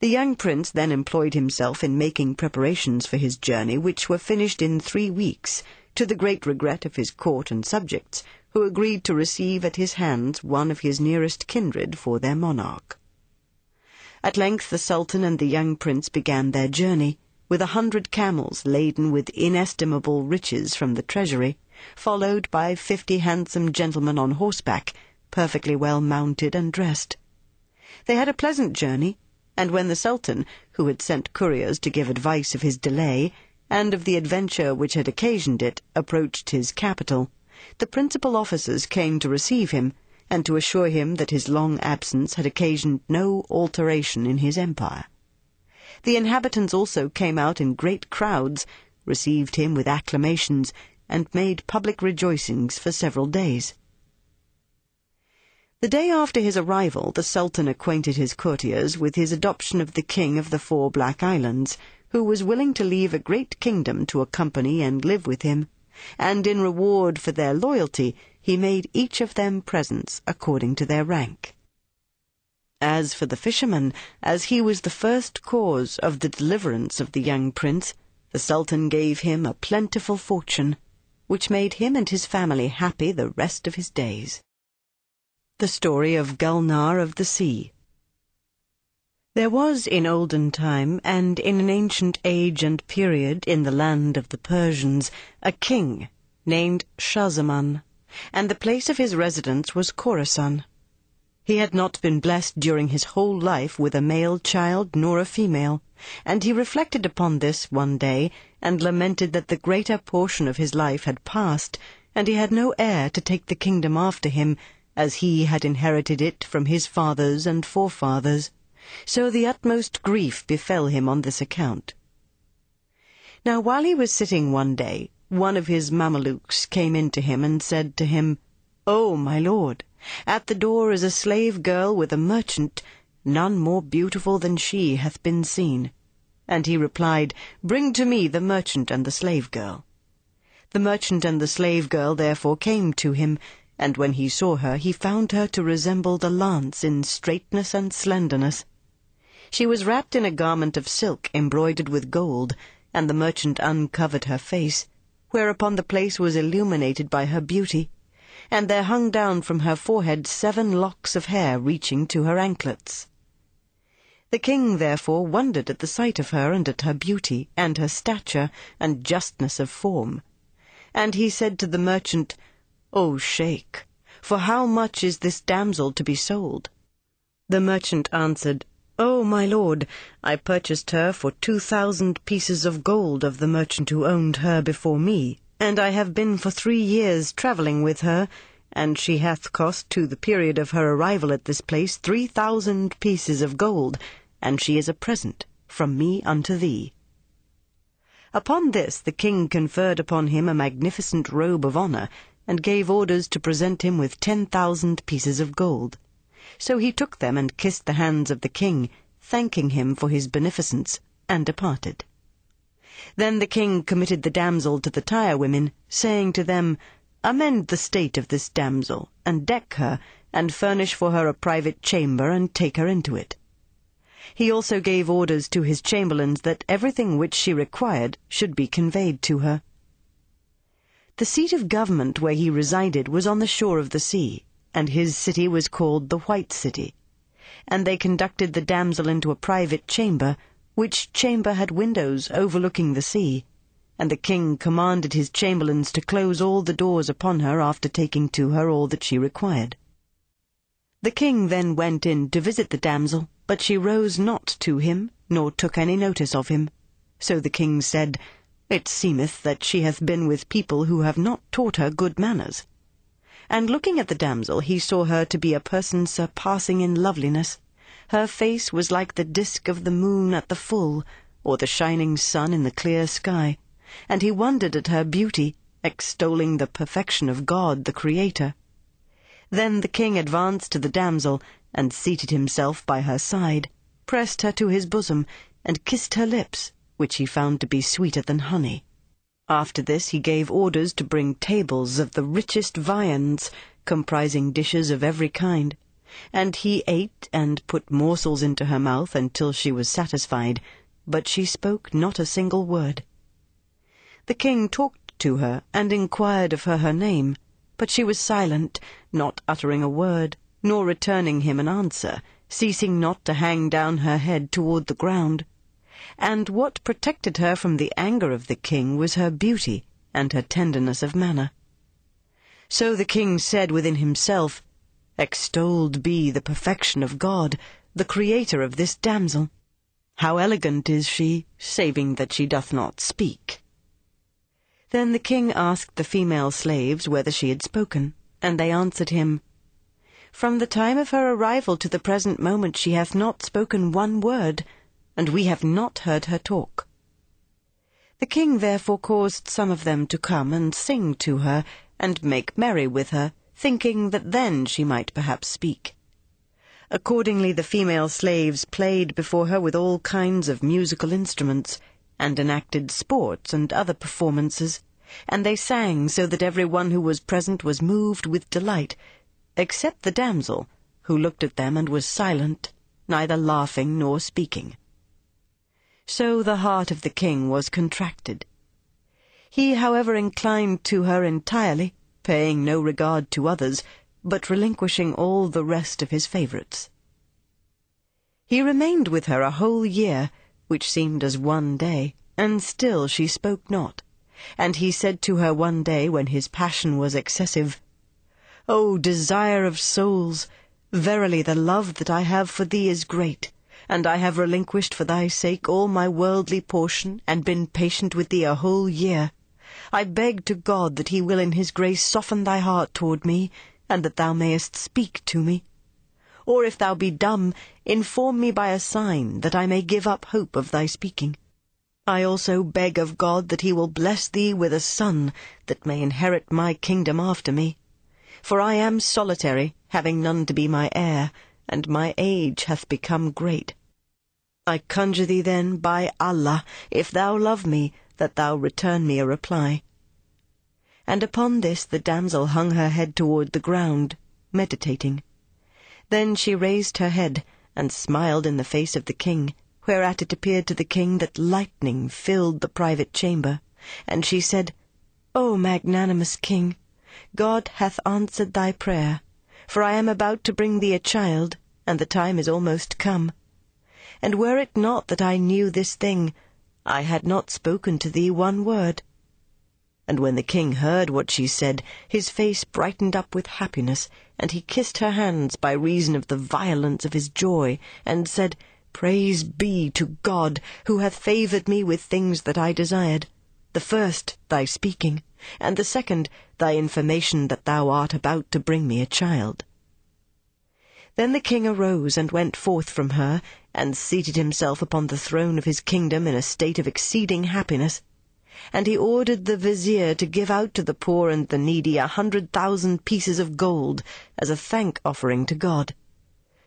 The young prince then employed himself in making preparations for his journey, which were finished in three weeks, to the great regret of his court and subjects, who agreed to receive at his hands one of his nearest kindred for their monarch. At length the Sultan and the young prince began their journey, with a hundred camels laden with inestimable riches from the treasury, followed by fifty handsome gentlemen on horseback, perfectly well mounted and dressed. They had a pleasant journey, and when the Sultan, who had sent couriers to give advice of his delay, and of the adventure which had occasioned it, approached his capital, the principal officers came to receive him, and to assure him that his long absence had occasioned no alteration in his empire. The inhabitants also came out in great crowds, received him with acclamations, and made public rejoicings for several days. The day after his arrival, the Sultan acquainted his courtiers with his adoption of the King of the Four Black Islands, who was willing to leave a great kingdom to accompany and live with him, and in reward for their loyalty he made each of them presents according to their rank. As for the fisherman, as he was the first cause of the deliverance of the young prince, the Sultan gave him a plentiful fortune, which made him and his family happy the rest of his days. The Story of Gulnar of the Sea there was in olden time, and in an ancient age and period in the land of the Persians, a king named Schahzaman, and the place of his residence was Khorasan. He had not been blessed during his whole life with a male child nor a female, and he reflected upon this one day, and lamented that the greater portion of his life had passed, and he had no heir to take the kingdom after him, as he had inherited it from his fathers and forefathers so the utmost grief befell him on this account. Now while he was sitting one day, one of his Mamelukes came in to him and said to him, O my lord, at the door is a slave girl with a merchant, none more beautiful than she hath been seen. And he replied, Bring to me the merchant and the slave girl. The merchant and the slave girl therefore came to him, and when he saw her, he found her to resemble the lance in straightness and slenderness. She was wrapped in a garment of silk embroidered with gold, and the merchant uncovered her face, whereupon the place was illuminated by her beauty, and there hung down from her forehead seven locks of hair reaching to her anklets. The king therefore wondered at the sight of her, and at her beauty, and her stature, and justness of form. And he said to the merchant, O sheikh, for how much is this damsel to be sold? The merchant answered, Oh, my lord, I purchased her for two thousand pieces of gold of the merchant who owned her before me, and I have been for three years travelling with her, and she hath cost to the period of her arrival at this place three thousand pieces of gold, and she is a present from me unto thee. Upon this the king conferred upon him a magnificent robe of honour, and gave orders to present him with ten thousand pieces of gold. So he took them and kissed the hands of the king, thanking him for his beneficence, and departed. Then the king committed the damsel to the tire women, saying to them, Amend the state of this damsel, and deck her, and furnish for her a private chamber, and take her into it. He also gave orders to his chamberlains that everything which she required should be conveyed to her. The seat of government where he resided was on the shore of the sea, and his city was called the White City. And they conducted the damsel into a private chamber, which chamber had windows overlooking the sea, and the king commanded his chamberlains to close all the doors upon her after taking to her all that she required. The king then went in to visit the damsel, but she rose not to him, nor took any notice of him. So the king said, It seemeth that she hath been with people who have not taught her good manners. And looking at the damsel, he saw her to be a person surpassing in loveliness. Her face was like the disk of the moon at the full, or the shining sun in the clear sky, and he wondered at her beauty, extolling the perfection of God the Creator. Then the king advanced to the damsel, and seated himself by her side, pressed her to his bosom, and kissed her lips, which he found to be sweeter than honey. After this he gave orders to bring tables of the richest viands, comprising dishes of every kind, and he ate and put morsels into her mouth until she was satisfied, but she spoke not a single word. The king talked to her and inquired of her her name, but she was silent, not uttering a word nor returning him an answer, ceasing not to hang down her head toward the ground. And what protected her from the anger of the king was her beauty and her tenderness of manner. So the king said within himself, Extolled be the perfection of God, the creator of this damsel. How elegant is she, saving that she doth not speak. Then the king asked the female slaves whether she had spoken, and they answered him, from the time of her arrival to the present moment she hath not spoken one word, and we have not heard her talk. The king therefore caused some of them to come and sing to her, and make merry with her, thinking that then she might perhaps speak. Accordingly the female slaves played before her with all kinds of musical instruments, and enacted sports and other performances, and they sang so that every one who was present was moved with delight, except the damsel, who looked at them and was silent, neither laughing nor speaking. So the heart of the king was contracted. He, however, inclined to her entirely, paying no regard to others, but relinquishing all the rest of his favourites. He remained with her a whole year, which seemed as one day, and still she spoke not. And he said to her one day, when his passion was excessive, O desire of souls, verily the love that I have for thee is great, and I have relinquished for thy sake all my worldly portion, and been patient with thee a whole year. I beg to God that he will in his grace soften thy heart toward me, and that thou mayest speak to me. Or if thou be dumb, inform me by a sign, that I may give up hope of thy speaking. I also beg of God that he will bless thee with a son, that may inherit my kingdom after me for I am solitary, having none to be my heir, and my age hath become great. I conjure thee then, by Allah, if thou love me, that thou return me a reply. And upon this the damsel hung her head toward the ground, meditating. Then she raised her head, and smiled in the face of the king, whereat it appeared to the king that lightning filled the private chamber, and she said, O magnanimous king, God hath answered thy prayer, for I am about to bring thee a child, and the time is almost come. And were it not that I knew this thing, I had not spoken to thee one word. And when the king heard what she said, his face brightened up with happiness, and he kissed her hands by reason of the violence of his joy, and said, Praise be to God, who hath favoured me with things that I desired, the first thy speaking, and the second thy information that thou art about to bring me a child. Then the king arose and went forth from her, and seated himself upon the throne of his kingdom in a state of exceeding happiness. And he ordered the vizier to give out to the poor and the needy a hundred thousand pieces of gold, as a thank offering to God.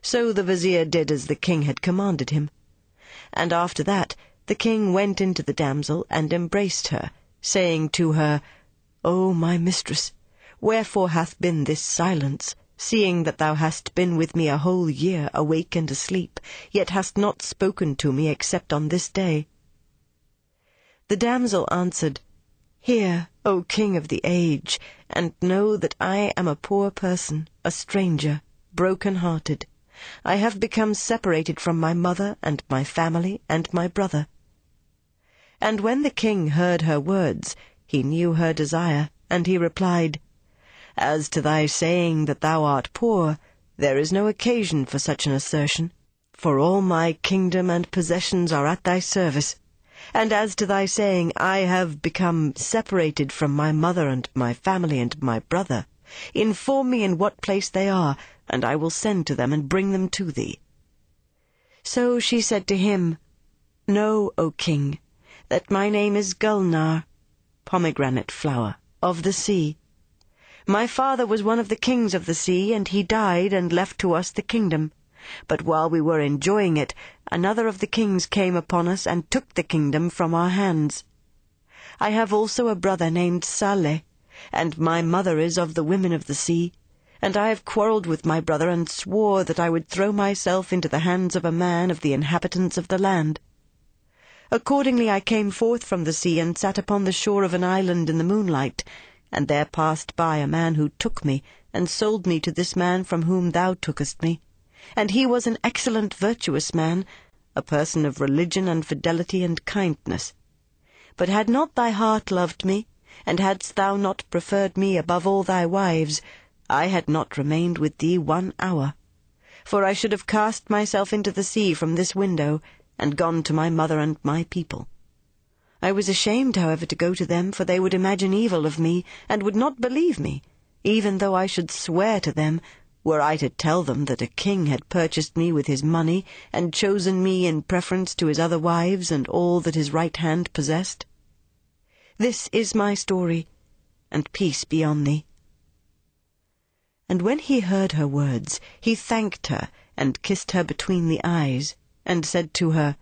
So the vizier did as the king had commanded him. And after that the king went into the damsel, and embraced her, saying to her, O my mistress, wherefore hath been this silence? Seeing that thou hast been with me a whole year awake and asleep, yet hast not spoken to me except on this day. The damsel answered, Hear, O king of the age, and know that I am a poor person, a stranger, broken-hearted. I have become separated from my mother and my family and my brother. And when the king heard her words, he knew her desire, and he replied, as to thy saying that thou art poor, there is no occasion for such an assertion, for all my kingdom and possessions are at thy service. And as to thy saying, I have become separated from my mother and my family and my brother, inform me in what place they are, and I will send to them and bring them to thee. So she said to him, Know, O king, that my name is Gulnar, pomegranate flower, of the sea, my father was one of the kings of the sea, and he died and left to us the kingdom. But while we were enjoying it, another of the kings came upon us and took the kingdom from our hands. I have also a brother named Saleh, and my mother is of the women of the sea, and I have quarrelled with my brother and swore that I would throw myself into the hands of a man of the inhabitants of the land. Accordingly I came forth from the sea and sat upon the shore of an island in the moonlight, and there passed by a man who took me, and sold me to this man from whom thou tookest me. And he was an excellent virtuous man, a person of religion and fidelity and kindness. But had not thy heart loved me, and hadst thou not preferred me above all thy wives, I had not remained with thee one hour. For I should have cast myself into the sea from this window, and gone to my mother and my people. I was ashamed, however, to go to them, for they would imagine evil of me, and would not believe me, even though I should swear to them, were I to tell them that a king had purchased me with his money, and chosen me in preference to his other wives and all that his right hand possessed. This is my story, and peace be on thee. And when he heard her words, he thanked her, and kissed her between the eyes, and said to her,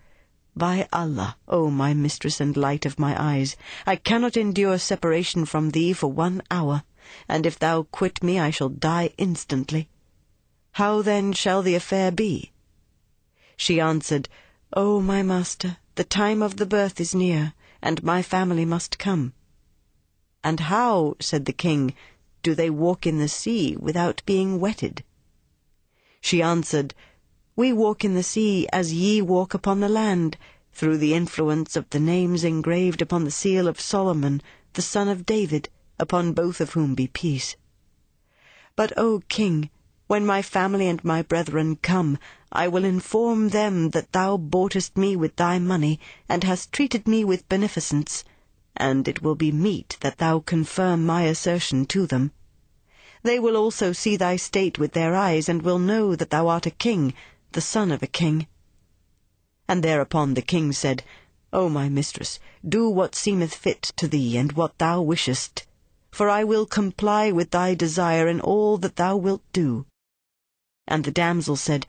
by Allah, O my mistress and light of my eyes, I cannot endure separation from thee for one hour, and if thou quit me I shall die instantly. How then shall the affair be? She answered, O my master, the time of the birth is near, and my family must come. And how, said the king, do they walk in the sea without being wetted? She answered, we walk in the sea as ye walk upon the land, through the influence of the names engraved upon the seal of Solomon, the son of David, upon both of whom be peace. But, O king, when my family and my brethren come, I will inform them that thou boughtest me with thy money, and hast treated me with beneficence, and it will be meet that thou confirm my assertion to them. They will also see thy state with their eyes, and will know that thou art a king, the son of a king. And thereupon the king said, O my mistress, do what seemeth fit to thee, and what thou wishest, for I will comply with thy desire in all that thou wilt do. And the damsel said,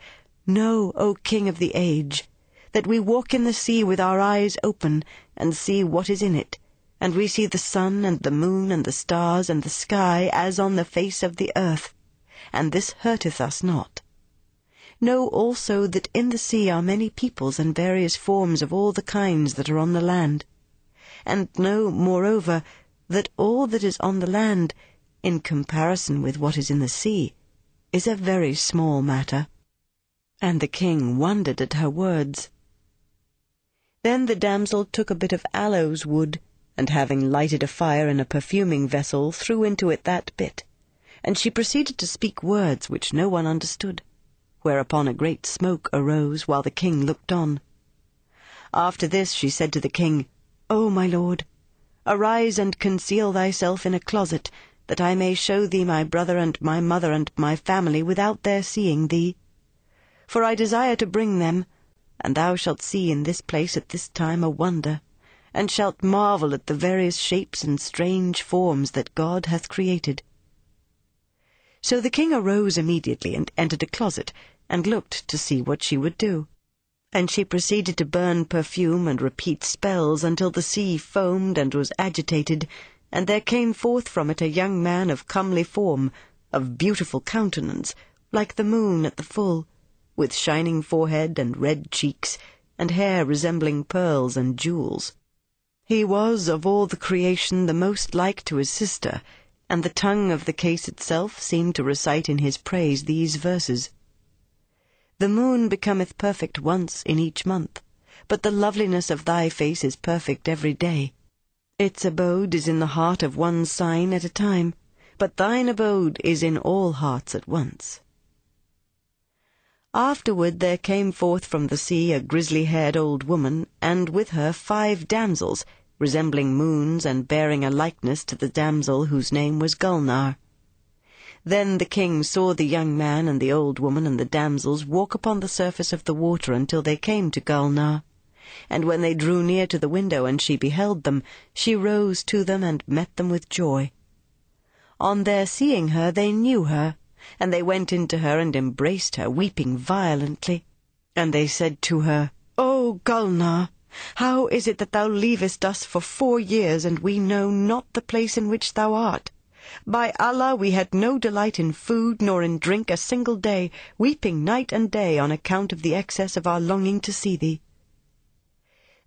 Know, O king of the age, that we walk in the sea with our eyes open, and see what is in it, and we see the sun and the moon and the stars and the sky as on the face of the earth, and this hurteth us not. Know also that in the sea are many peoples and various forms of all the kinds that are on the land. And know, moreover, that all that is on the land, in comparison with what is in the sea, is a very small matter. And the king wondered at her words. Then the damsel took a bit of aloes wood, and having lighted a fire in a perfuming vessel, threw into it that bit, and she proceeded to speak words which no one understood whereupon a great smoke arose while the king looked on. After this she said to the king, O my lord, Arise and conceal thyself in a closet, that I may show thee my brother and my mother and my family without their seeing thee. For I desire to bring them, and thou shalt see in this place at this time a wonder, and shalt marvel at the various shapes and strange forms that God hath created. So the king arose immediately and entered a closet, and looked to see what she would do. And she proceeded to burn perfume and repeat spells until the sea foamed and was agitated, and there came forth from it a young man of comely form, of beautiful countenance, like the moon at the full, with shining forehead and red cheeks, and hair resembling pearls and jewels. He was of all the creation the most like to his sister, and the tongue of the case itself seemed to recite in his praise these verses. The moon becometh perfect once in each month, but the loveliness of thy face is perfect every day. Its abode is in the heart of one sign at a time, but thine abode is in all hearts at once. Afterward there came forth from the sea a grizzly-haired old woman, and with her five damsels, resembling moons and bearing a likeness to the damsel whose name was Gulnar. Then the king saw the young man and the old woman and the damsels walk upon the surface of the water until they came to Gulnar. And when they drew near to the window and she beheld them, she rose to them and met them with joy. On their seeing her they knew her, and they went in to her and embraced her, weeping violently. And they said to her, O Gulnar, how is it that thou leavest us for four years, and we know not the place in which thou art? By Allah, we had no delight in food nor in drink a single day, weeping night and day on account of the excess of our longing to see thee.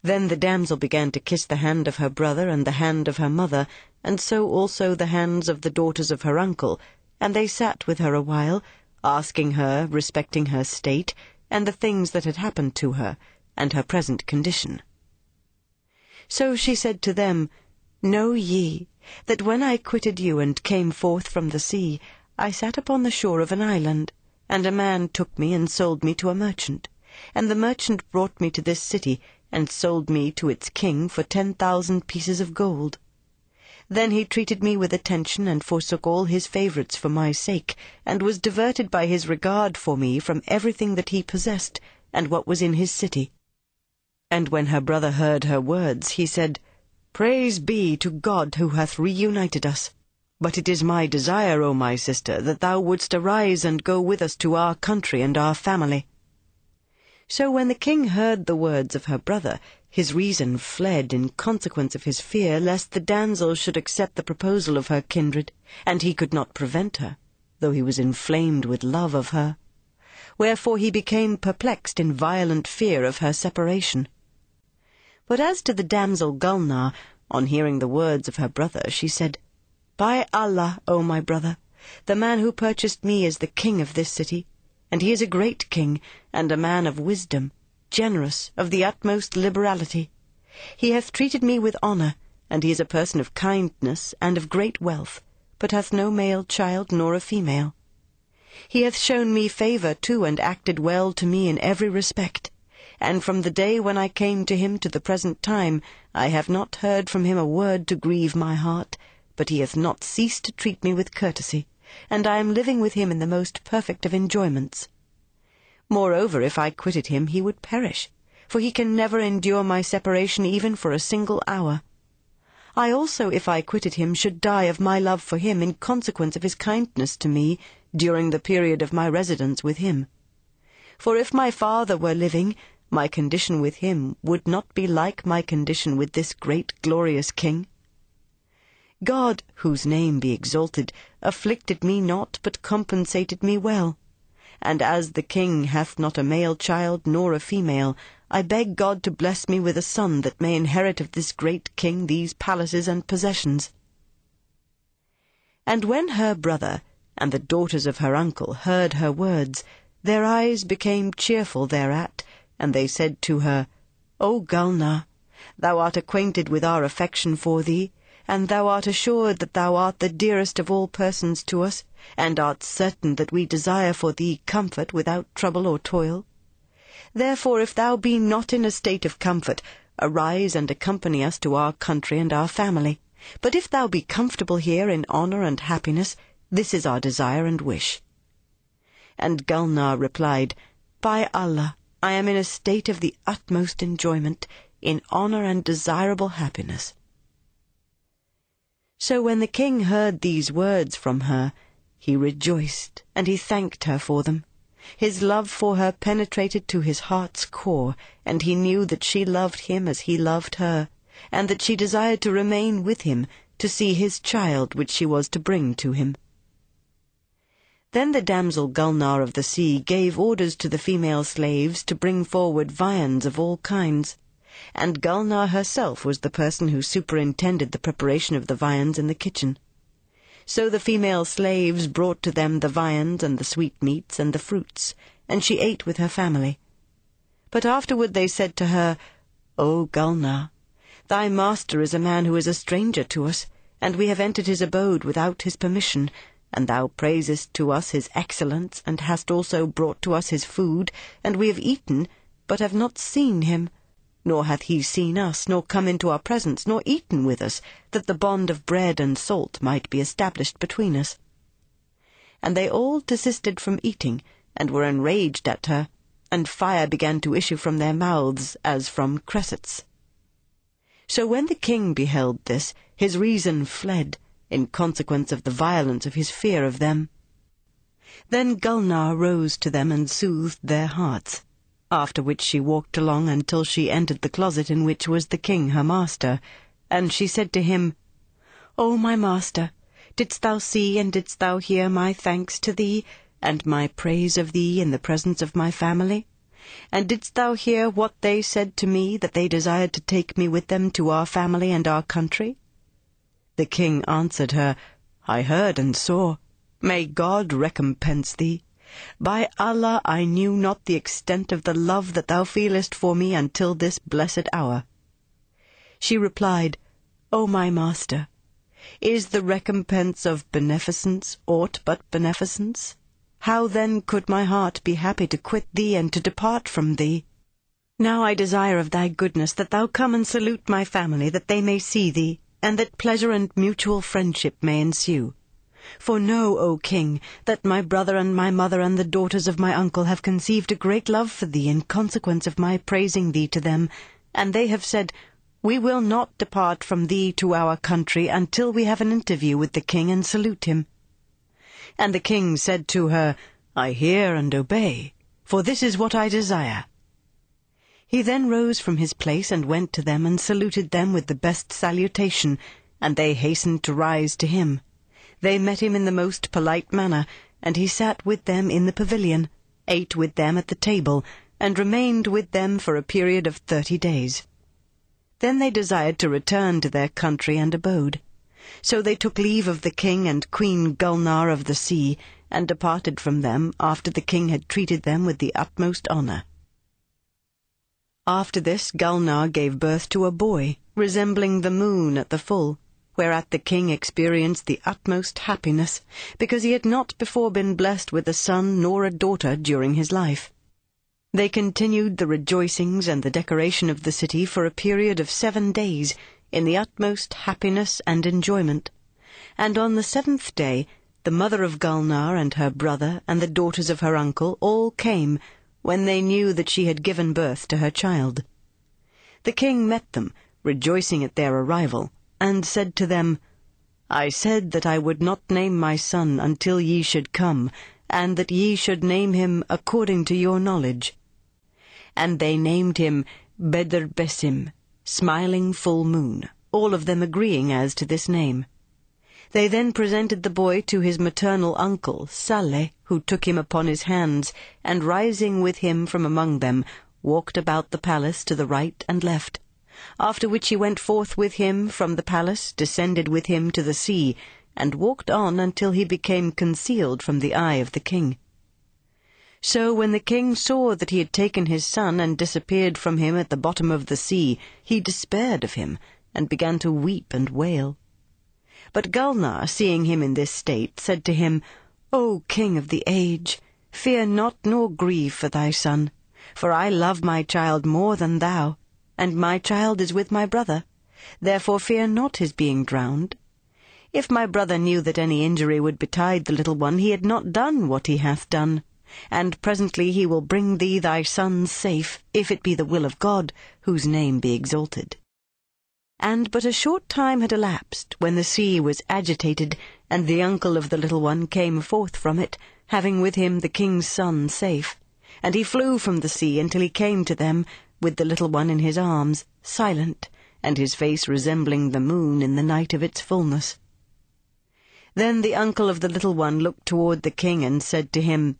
Then the damsel began to kiss the hand of her brother and the hand of her mother, and so also the hands of the daughters of her uncle, and they sat with her a while, asking her respecting her state, and the things that had happened to her, and her present condition. So she said to them, Know ye, that when I quitted you and came forth from the sea, I sat upon the shore of an island, and a man took me and sold me to a merchant, and the merchant brought me to this city, and sold me to its king for ten thousand pieces of gold. Then he treated me with attention and forsook all his favourites for my sake, and was diverted by his regard for me from everything that he possessed, and what was in his city. And when her brother heard her words, he said, Praise be to God who hath reunited us. But it is my desire, O my sister, that thou wouldst arise and go with us to our country and our family. So when the king heard the words of her brother, his reason fled in consequence of his fear lest the damsel should accept the proposal of her kindred, and he could not prevent her, though he was inflamed with love of her. Wherefore he became perplexed in violent fear of her separation. But as to the damsel Gulnar, on hearing the words of her brother, she said, By Allah, O my brother, the man who purchased me is the king of this city, and he is a great king, and a man of wisdom, generous, of the utmost liberality. He hath treated me with honour, and he is a person of kindness and of great wealth, but hath no male child nor a female. He hath shown me favour too, and acted well to me in every respect and from the day when I came to him to the present time, I have not heard from him a word to grieve my heart, but he hath not ceased to treat me with courtesy, and I am living with him in the most perfect of enjoyments. Moreover, if I quitted him, he would perish, for he can never endure my separation even for a single hour. I also, if I quitted him, should die of my love for him in consequence of his kindness to me during the period of my residence with him. For if my father were living, my condition with him would not be like my condition with this great glorious king. God, whose name be exalted, afflicted me not, but compensated me well. And as the king hath not a male child nor a female, I beg God to bless me with a son that may inherit of this great king these palaces and possessions. And when her brother and the daughters of her uncle heard her words, their eyes became cheerful thereat, and they said to her, O Gulnar, thou art acquainted with our affection for thee, and thou art assured that thou art the dearest of all persons to us, and art certain that we desire for thee comfort without trouble or toil. Therefore, if thou be not in a state of comfort, arise and accompany us to our country and our family. But if thou be comfortable here in honour and happiness, this is our desire and wish. And Gulnar replied, By Allah, I am in a state of the utmost enjoyment, in honour and desirable happiness. So when the king heard these words from her, he rejoiced, and he thanked her for them. His love for her penetrated to his heart's core, and he knew that she loved him as he loved her, and that she desired to remain with him, to see his child which she was to bring to him. Then the damsel Gulnar of the sea gave orders to the female slaves to bring forward viands of all kinds, and Gulnar herself was the person who superintended the preparation of the viands in the kitchen. So the female slaves brought to them the viands and the sweetmeats and the fruits, and she ate with her family. But afterward they said to her, O Gulnar, thy master is a man who is a stranger to us, and we have entered his abode without his permission, and thou praisest to us his excellence, and hast also brought to us his food, and we have eaten, but have not seen him nor hath he seen us, nor come into our presence, nor eaten with us, that the bond of bread and salt might be established between us. And they all desisted from eating, and were enraged at her, and fire began to issue from their mouths as from cressets. So when the king beheld this, his reason fled, in consequence of the violence of his fear of them. Then Gulnar rose to them and soothed their hearts after which she walked along until she entered the closet in which was the king her master, and she said to him, O my master, didst thou see and didst thou hear my thanks to thee, and my praise of thee in the presence of my family? And didst thou hear what they said to me, that they desired to take me with them to our family and our country? The king answered her, I heard and saw. May God recompense thee. By Allah, I knew not the extent of the love that thou feelest for me until this blessed hour. She replied, O my master, is the recompense of beneficence aught but beneficence? How then could my heart be happy to quit thee and to depart from thee? Now I desire of thy goodness that thou come and salute my family, that they may see thee, and that pleasure and mutual friendship may ensue. For know, O king, that my brother and my mother and the daughters of my uncle have conceived a great love for thee in consequence of my praising thee to them, and they have said, We will not depart from thee to our country until we have an interview with the king and salute him. And the king said to her, I hear and obey, for this is what I desire. He then rose from his place and went to them and saluted them with the best salutation, and they hastened to rise to him. They met him in the most polite manner, and he sat with them in the pavilion, ate with them at the table, and remained with them for a period of thirty days. Then they desired to return to their country and abode. So they took leave of the king and Queen Gulnar of the sea, and departed from them after the king had treated them with the utmost honour. After this Gulnar gave birth to a boy, resembling the moon at the full, whereat the king experienced the utmost happiness, because he had not before been blessed with a son nor a daughter during his life. They continued the rejoicings and the decoration of the city for a period of seven days, in the utmost happiness and enjoyment. And on the seventh day, the mother of Gulnar and her brother and the daughters of her uncle all came, when they knew that she had given birth to her child. The king met them, rejoicing at their arrival, and said to them, I said that I would not name my son until ye should come, and that ye should name him according to your knowledge. And they named him Bedr Besim, smiling full moon, all of them agreeing as to this name. They then presented the boy to his maternal uncle, Saleh, who took him upon his hands, and rising with him from among them, walked about the palace to the right and left, after which he went forth with him from the palace, descended with him to the sea, and walked on until he became concealed from the eye of the king. So when the king saw that he had taken his son and disappeared from him at the bottom of the sea, he despaired of him, and began to weep and wail. But Gulnar, seeing him in this state, said to him, O king of the age, fear not nor grieve for thy son, for I love my child more than thou and my child is with my brother. Therefore fear not his being drowned. If my brother knew that any injury would betide the little one, he had not done what he hath done. And presently he will bring thee thy son safe, if it be the will of God, whose name be exalted. And but a short time had elapsed, when the sea was agitated, and the uncle of the little one came forth from it, having with him the king's son safe. And he flew from the sea until he came to them, with the little one in his arms, silent, and his face resembling the moon in the night of its fulness. Then the uncle of the little one looked toward the king and said to him,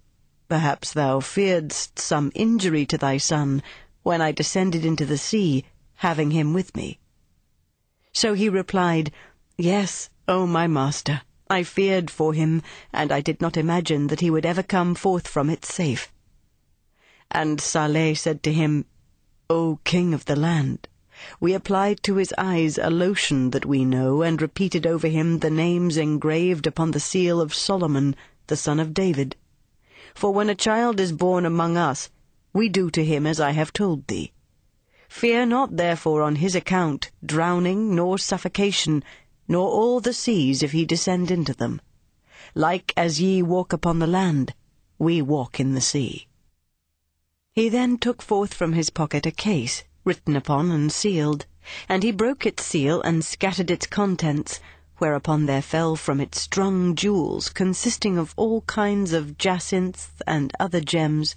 Perhaps thou fearedst some injury to thy son, when I descended into the sea, having him with me. So he replied, Yes, O my master, I feared for him, and I did not imagine that he would ever come forth from it safe. And Saleh said to him, O king of the land, we applied to his eyes a lotion that we know, and repeated over him the names engraved upon the seal of Solomon, the son of David. For when a child is born among us, we do to him as I have told thee. Fear not therefore on his account drowning, nor suffocation, nor all the seas if he descend into them. Like as ye walk upon the land, we walk in the sea. He then took forth from his pocket a case, written upon and sealed, and he broke its seal and scattered its contents, whereupon there fell from it strung jewels consisting of all kinds of jacinths and other gems,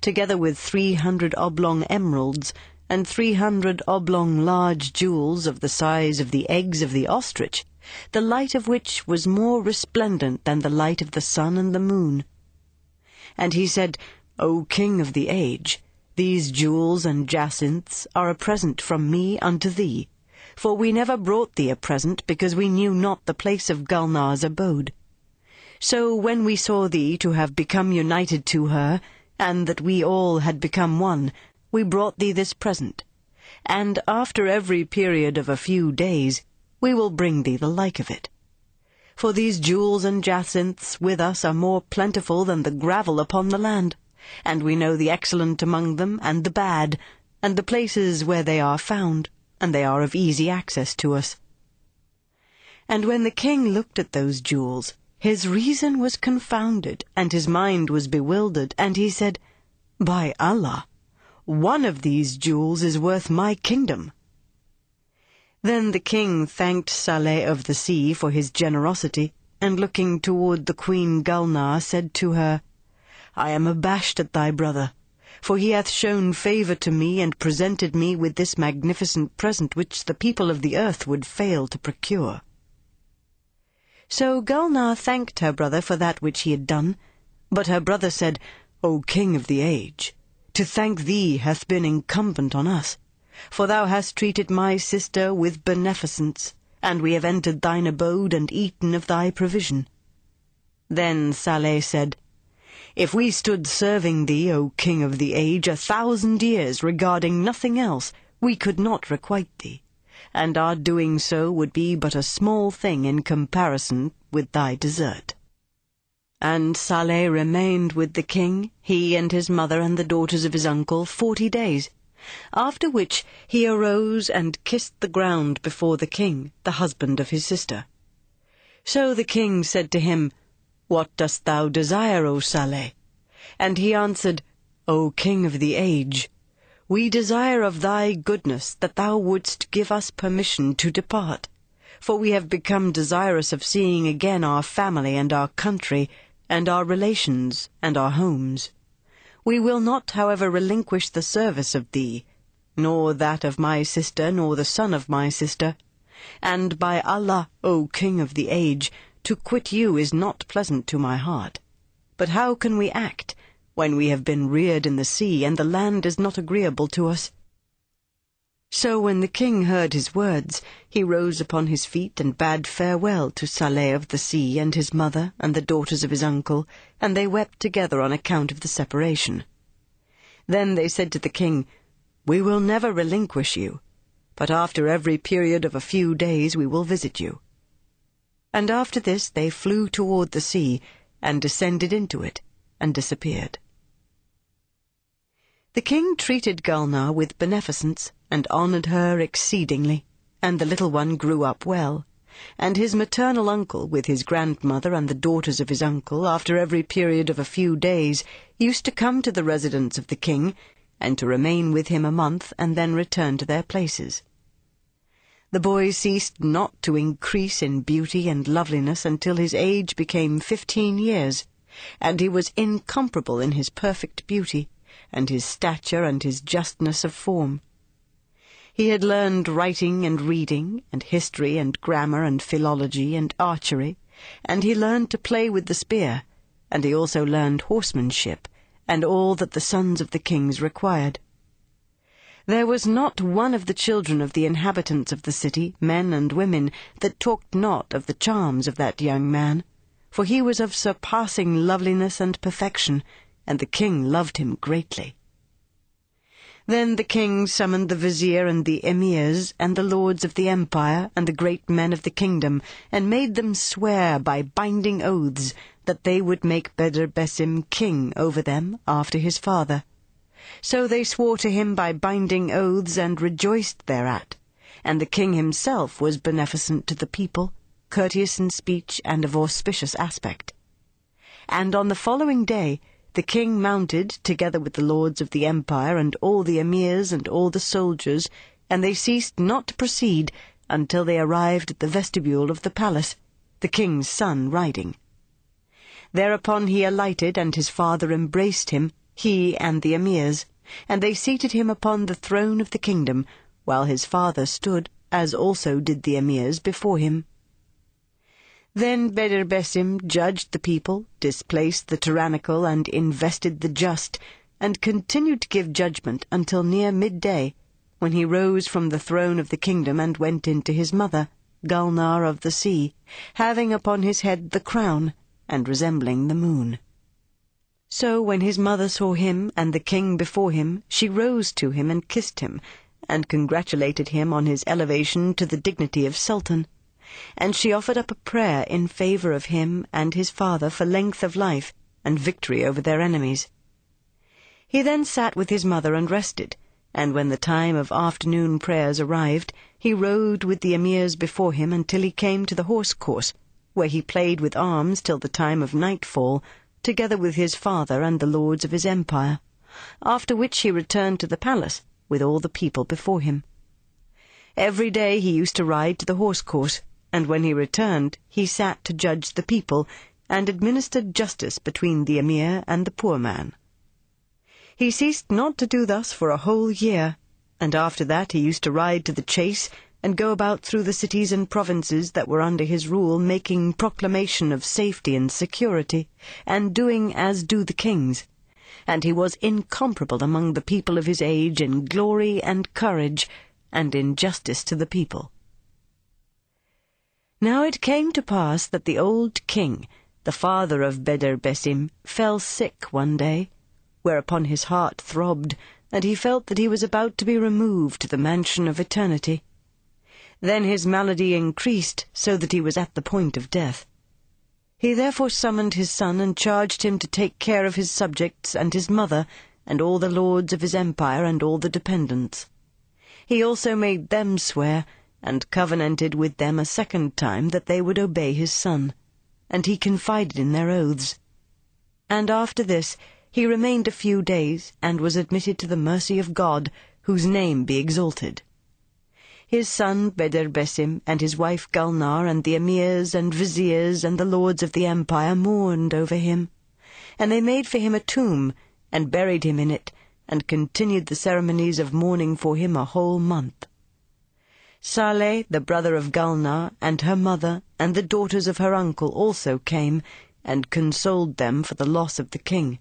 together with three hundred oblong emeralds, and three hundred oblong large jewels of the size of the eggs of the ostrich, the light of which was more resplendent than the light of the sun and the moon. And he said, O king of the age, these jewels and jacinths are a present from me unto thee, for we never brought thee a present because we knew not the place of Gulnar's abode. So when we saw thee to have become united to her, and that we all had become one, we brought thee this present. And after every period of a few days, we will bring thee the like of it. For these jewels and jacinths with us are more plentiful than the gravel upon the land and we know the excellent among them and the bad, and the places where they are found, and they are of easy access to us. And when the king looked at those jewels, his reason was confounded, and his mind was bewildered, and he said, By Allah, one of these jewels is worth my kingdom. Then the king thanked Saleh of the sea for his generosity, and looking toward the queen Gulnar, said to her, I am abashed at thy brother, for he hath shown favour to me and presented me with this magnificent present which the people of the earth would fail to procure. So Gulnar thanked her brother for that which he had done, but her brother said, O king of the age, to thank thee hath been incumbent on us, for thou hast treated my sister with beneficence, and we have entered thine abode and eaten of thy provision. Then Saleh said, if we stood serving thee, O King of the age, a thousand years regarding nothing else, we could not requite thee, and our doing so would be but a small thing in comparison with thy desert. And Saleh remained with the king, he and his mother and the daughters of his uncle, forty days, after which he arose and kissed the ground before the king, the husband of his sister. So the king said to him, what dost thou desire, O Saleh? And he answered, O King of the age, we desire of thy goodness that thou wouldst give us permission to depart, for we have become desirous of seeing again our family and our country, and our relations and our homes. We will not, however, relinquish the service of thee, nor that of my sister, nor the son of my sister. And by Allah, O King of the age, to quit you is not pleasant to my heart. But how can we act when we have been reared in the sea and the land is not agreeable to us? So when the king heard his words, he rose upon his feet and bade farewell to Saleh of the sea and his mother and the daughters of his uncle, and they wept together on account of the separation. Then they said to the king, We will never relinquish you, but after every period of a few days we will visit you and after this they flew toward the sea, and descended into it, and disappeared. The king treated Gulnar with beneficence, and honoured her exceedingly, and the little one grew up well. And his maternal uncle, with his grandmother and the daughters of his uncle, after every period of a few days, used to come to the residence of the king, and to remain with him a month, and then return to their places. The boy ceased not to increase in beauty and loveliness until his age became fifteen years, and he was incomparable in his perfect beauty and his stature and his justness of form. He had learned writing and reading, and history and grammar and philology and archery, and he learned to play with the spear, and he also learned horsemanship, and all that the sons of the kings required. There was not one of the children of the inhabitants of the city, men and women, that talked not of the charms of that young man, for he was of surpassing loveliness and perfection, and the king loved him greatly. Then the king summoned the vizier and the emirs, and the lords of the empire, and the great men of the kingdom, and made them swear by binding oaths that they would make Bedr Besim king over them after his father. So they swore to him by binding oaths, and rejoiced thereat. And the king himself was beneficent to the people, courteous in speech, and of auspicious aspect. And on the following day the king mounted, together with the lords of the empire, and all the emirs, and all the soldiers, and they ceased not to proceed until they arrived at the vestibule of the palace, the king's son riding. Thereupon he alighted, and his father embraced him, he and the emirs, and they seated him upon the throne of the kingdom, while his father stood, as also did the emirs before him. Then Bedr Besim judged the people, displaced the tyrannical, and invested the just, and continued to give judgment until near midday, when he rose from the throne of the kingdom and went in to his mother, Gulnar of the sea, having upon his head the crown, and resembling the moon. So when his mother saw him and the king before him, she rose to him and kissed him, and congratulated him on his elevation to the dignity of sultan and she offered up a prayer in favor of him and his father for length of life and victory over their enemies. He then sat with his mother and rested, and when the time of afternoon prayers arrived, he rode with the emirs before him until he came to the horse course, where he played with arms till the time of nightfall, together with his father and the lords of his empire, after which he returned to the palace with all the people before him. Every day he used to ride to the horse course, and when he returned, he sat to judge the people, and administered justice between the emir and the poor man. He ceased not to do thus for a whole year, and after that he used to ride to the chase, and go about through the cities and provinces that were under his rule, making proclamation of safety and security, and doing as do the kings. And he was incomparable among the people of his age in glory and courage, and in justice to the people. Now it came to pass that the old king, the father of Bedr Besim, fell sick one day, whereupon his heart throbbed, and he felt that he was about to be removed to the mansion of eternity. Then his malady increased, so that he was at the point of death. He therefore summoned his son and charged him to take care of his subjects and his mother, and all the lords of his empire and all the dependents. He also made them swear and covenanted with them a second time that they would obey his son, and he confided in their oaths. And after this he remained a few days, and was admitted to the mercy of God, whose name be exalted. His son Bedr Besim and his wife Gulnar and the emirs and viziers and the lords of the empire mourned over him, and they made for him a tomb, and buried him in it, and continued the ceremonies of mourning for him a whole month. Saleh, the brother of Gulnar, and her mother, and the daughters of her uncle also came, and consoled them for the loss of the king.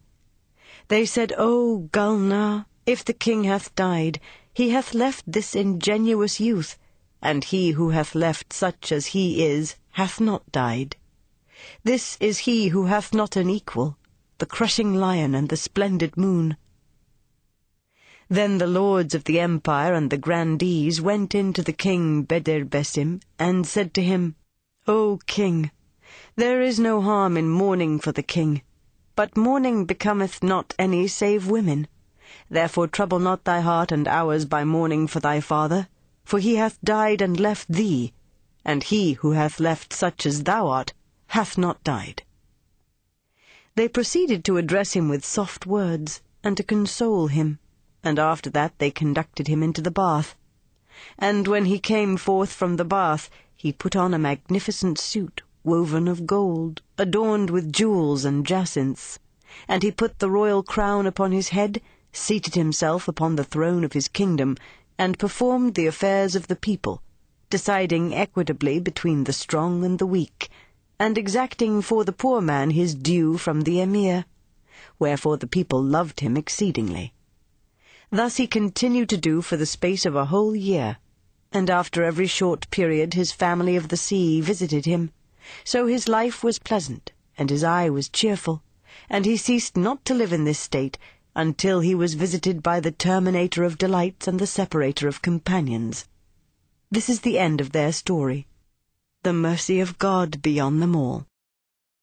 They said, O Gulnar, if the king hath died, he hath left this ingenuous youth, and he who hath left such as he is hath not died. This is he who hath not an equal, the crushing lion and the splendid moon. Then the lords of the empire and the grandees went in to the king Bedr Besim, and said to him, O king, there is no harm in mourning for the king, but mourning becometh not any save women, Therefore trouble not thy heart and ours by mourning for thy father, for he hath died and left thee, and he who hath left such as thou art hath not died. They proceeded to address him with soft words, and to console him, and after that they conducted him into the bath. And when he came forth from the bath, he put on a magnificent suit woven of gold, adorned with jewels and jacinths, and he put the royal crown upon his head, seated himself upon the throne of his kingdom, and performed the affairs of the people, deciding equitably between the strong and the weak, and exacting for the poor man his due from the emir. Wherefore the people loved him exceedingly. Thus he continued to do for the space of a whole year, and after every short period his family of the sea visited him. So his life was pleasant, and his eye was cheerful, and he ceased not to live in this state until he was visited by the terminator of delights and the separator of companions. This is the end of their story. The mercy of God be on them all.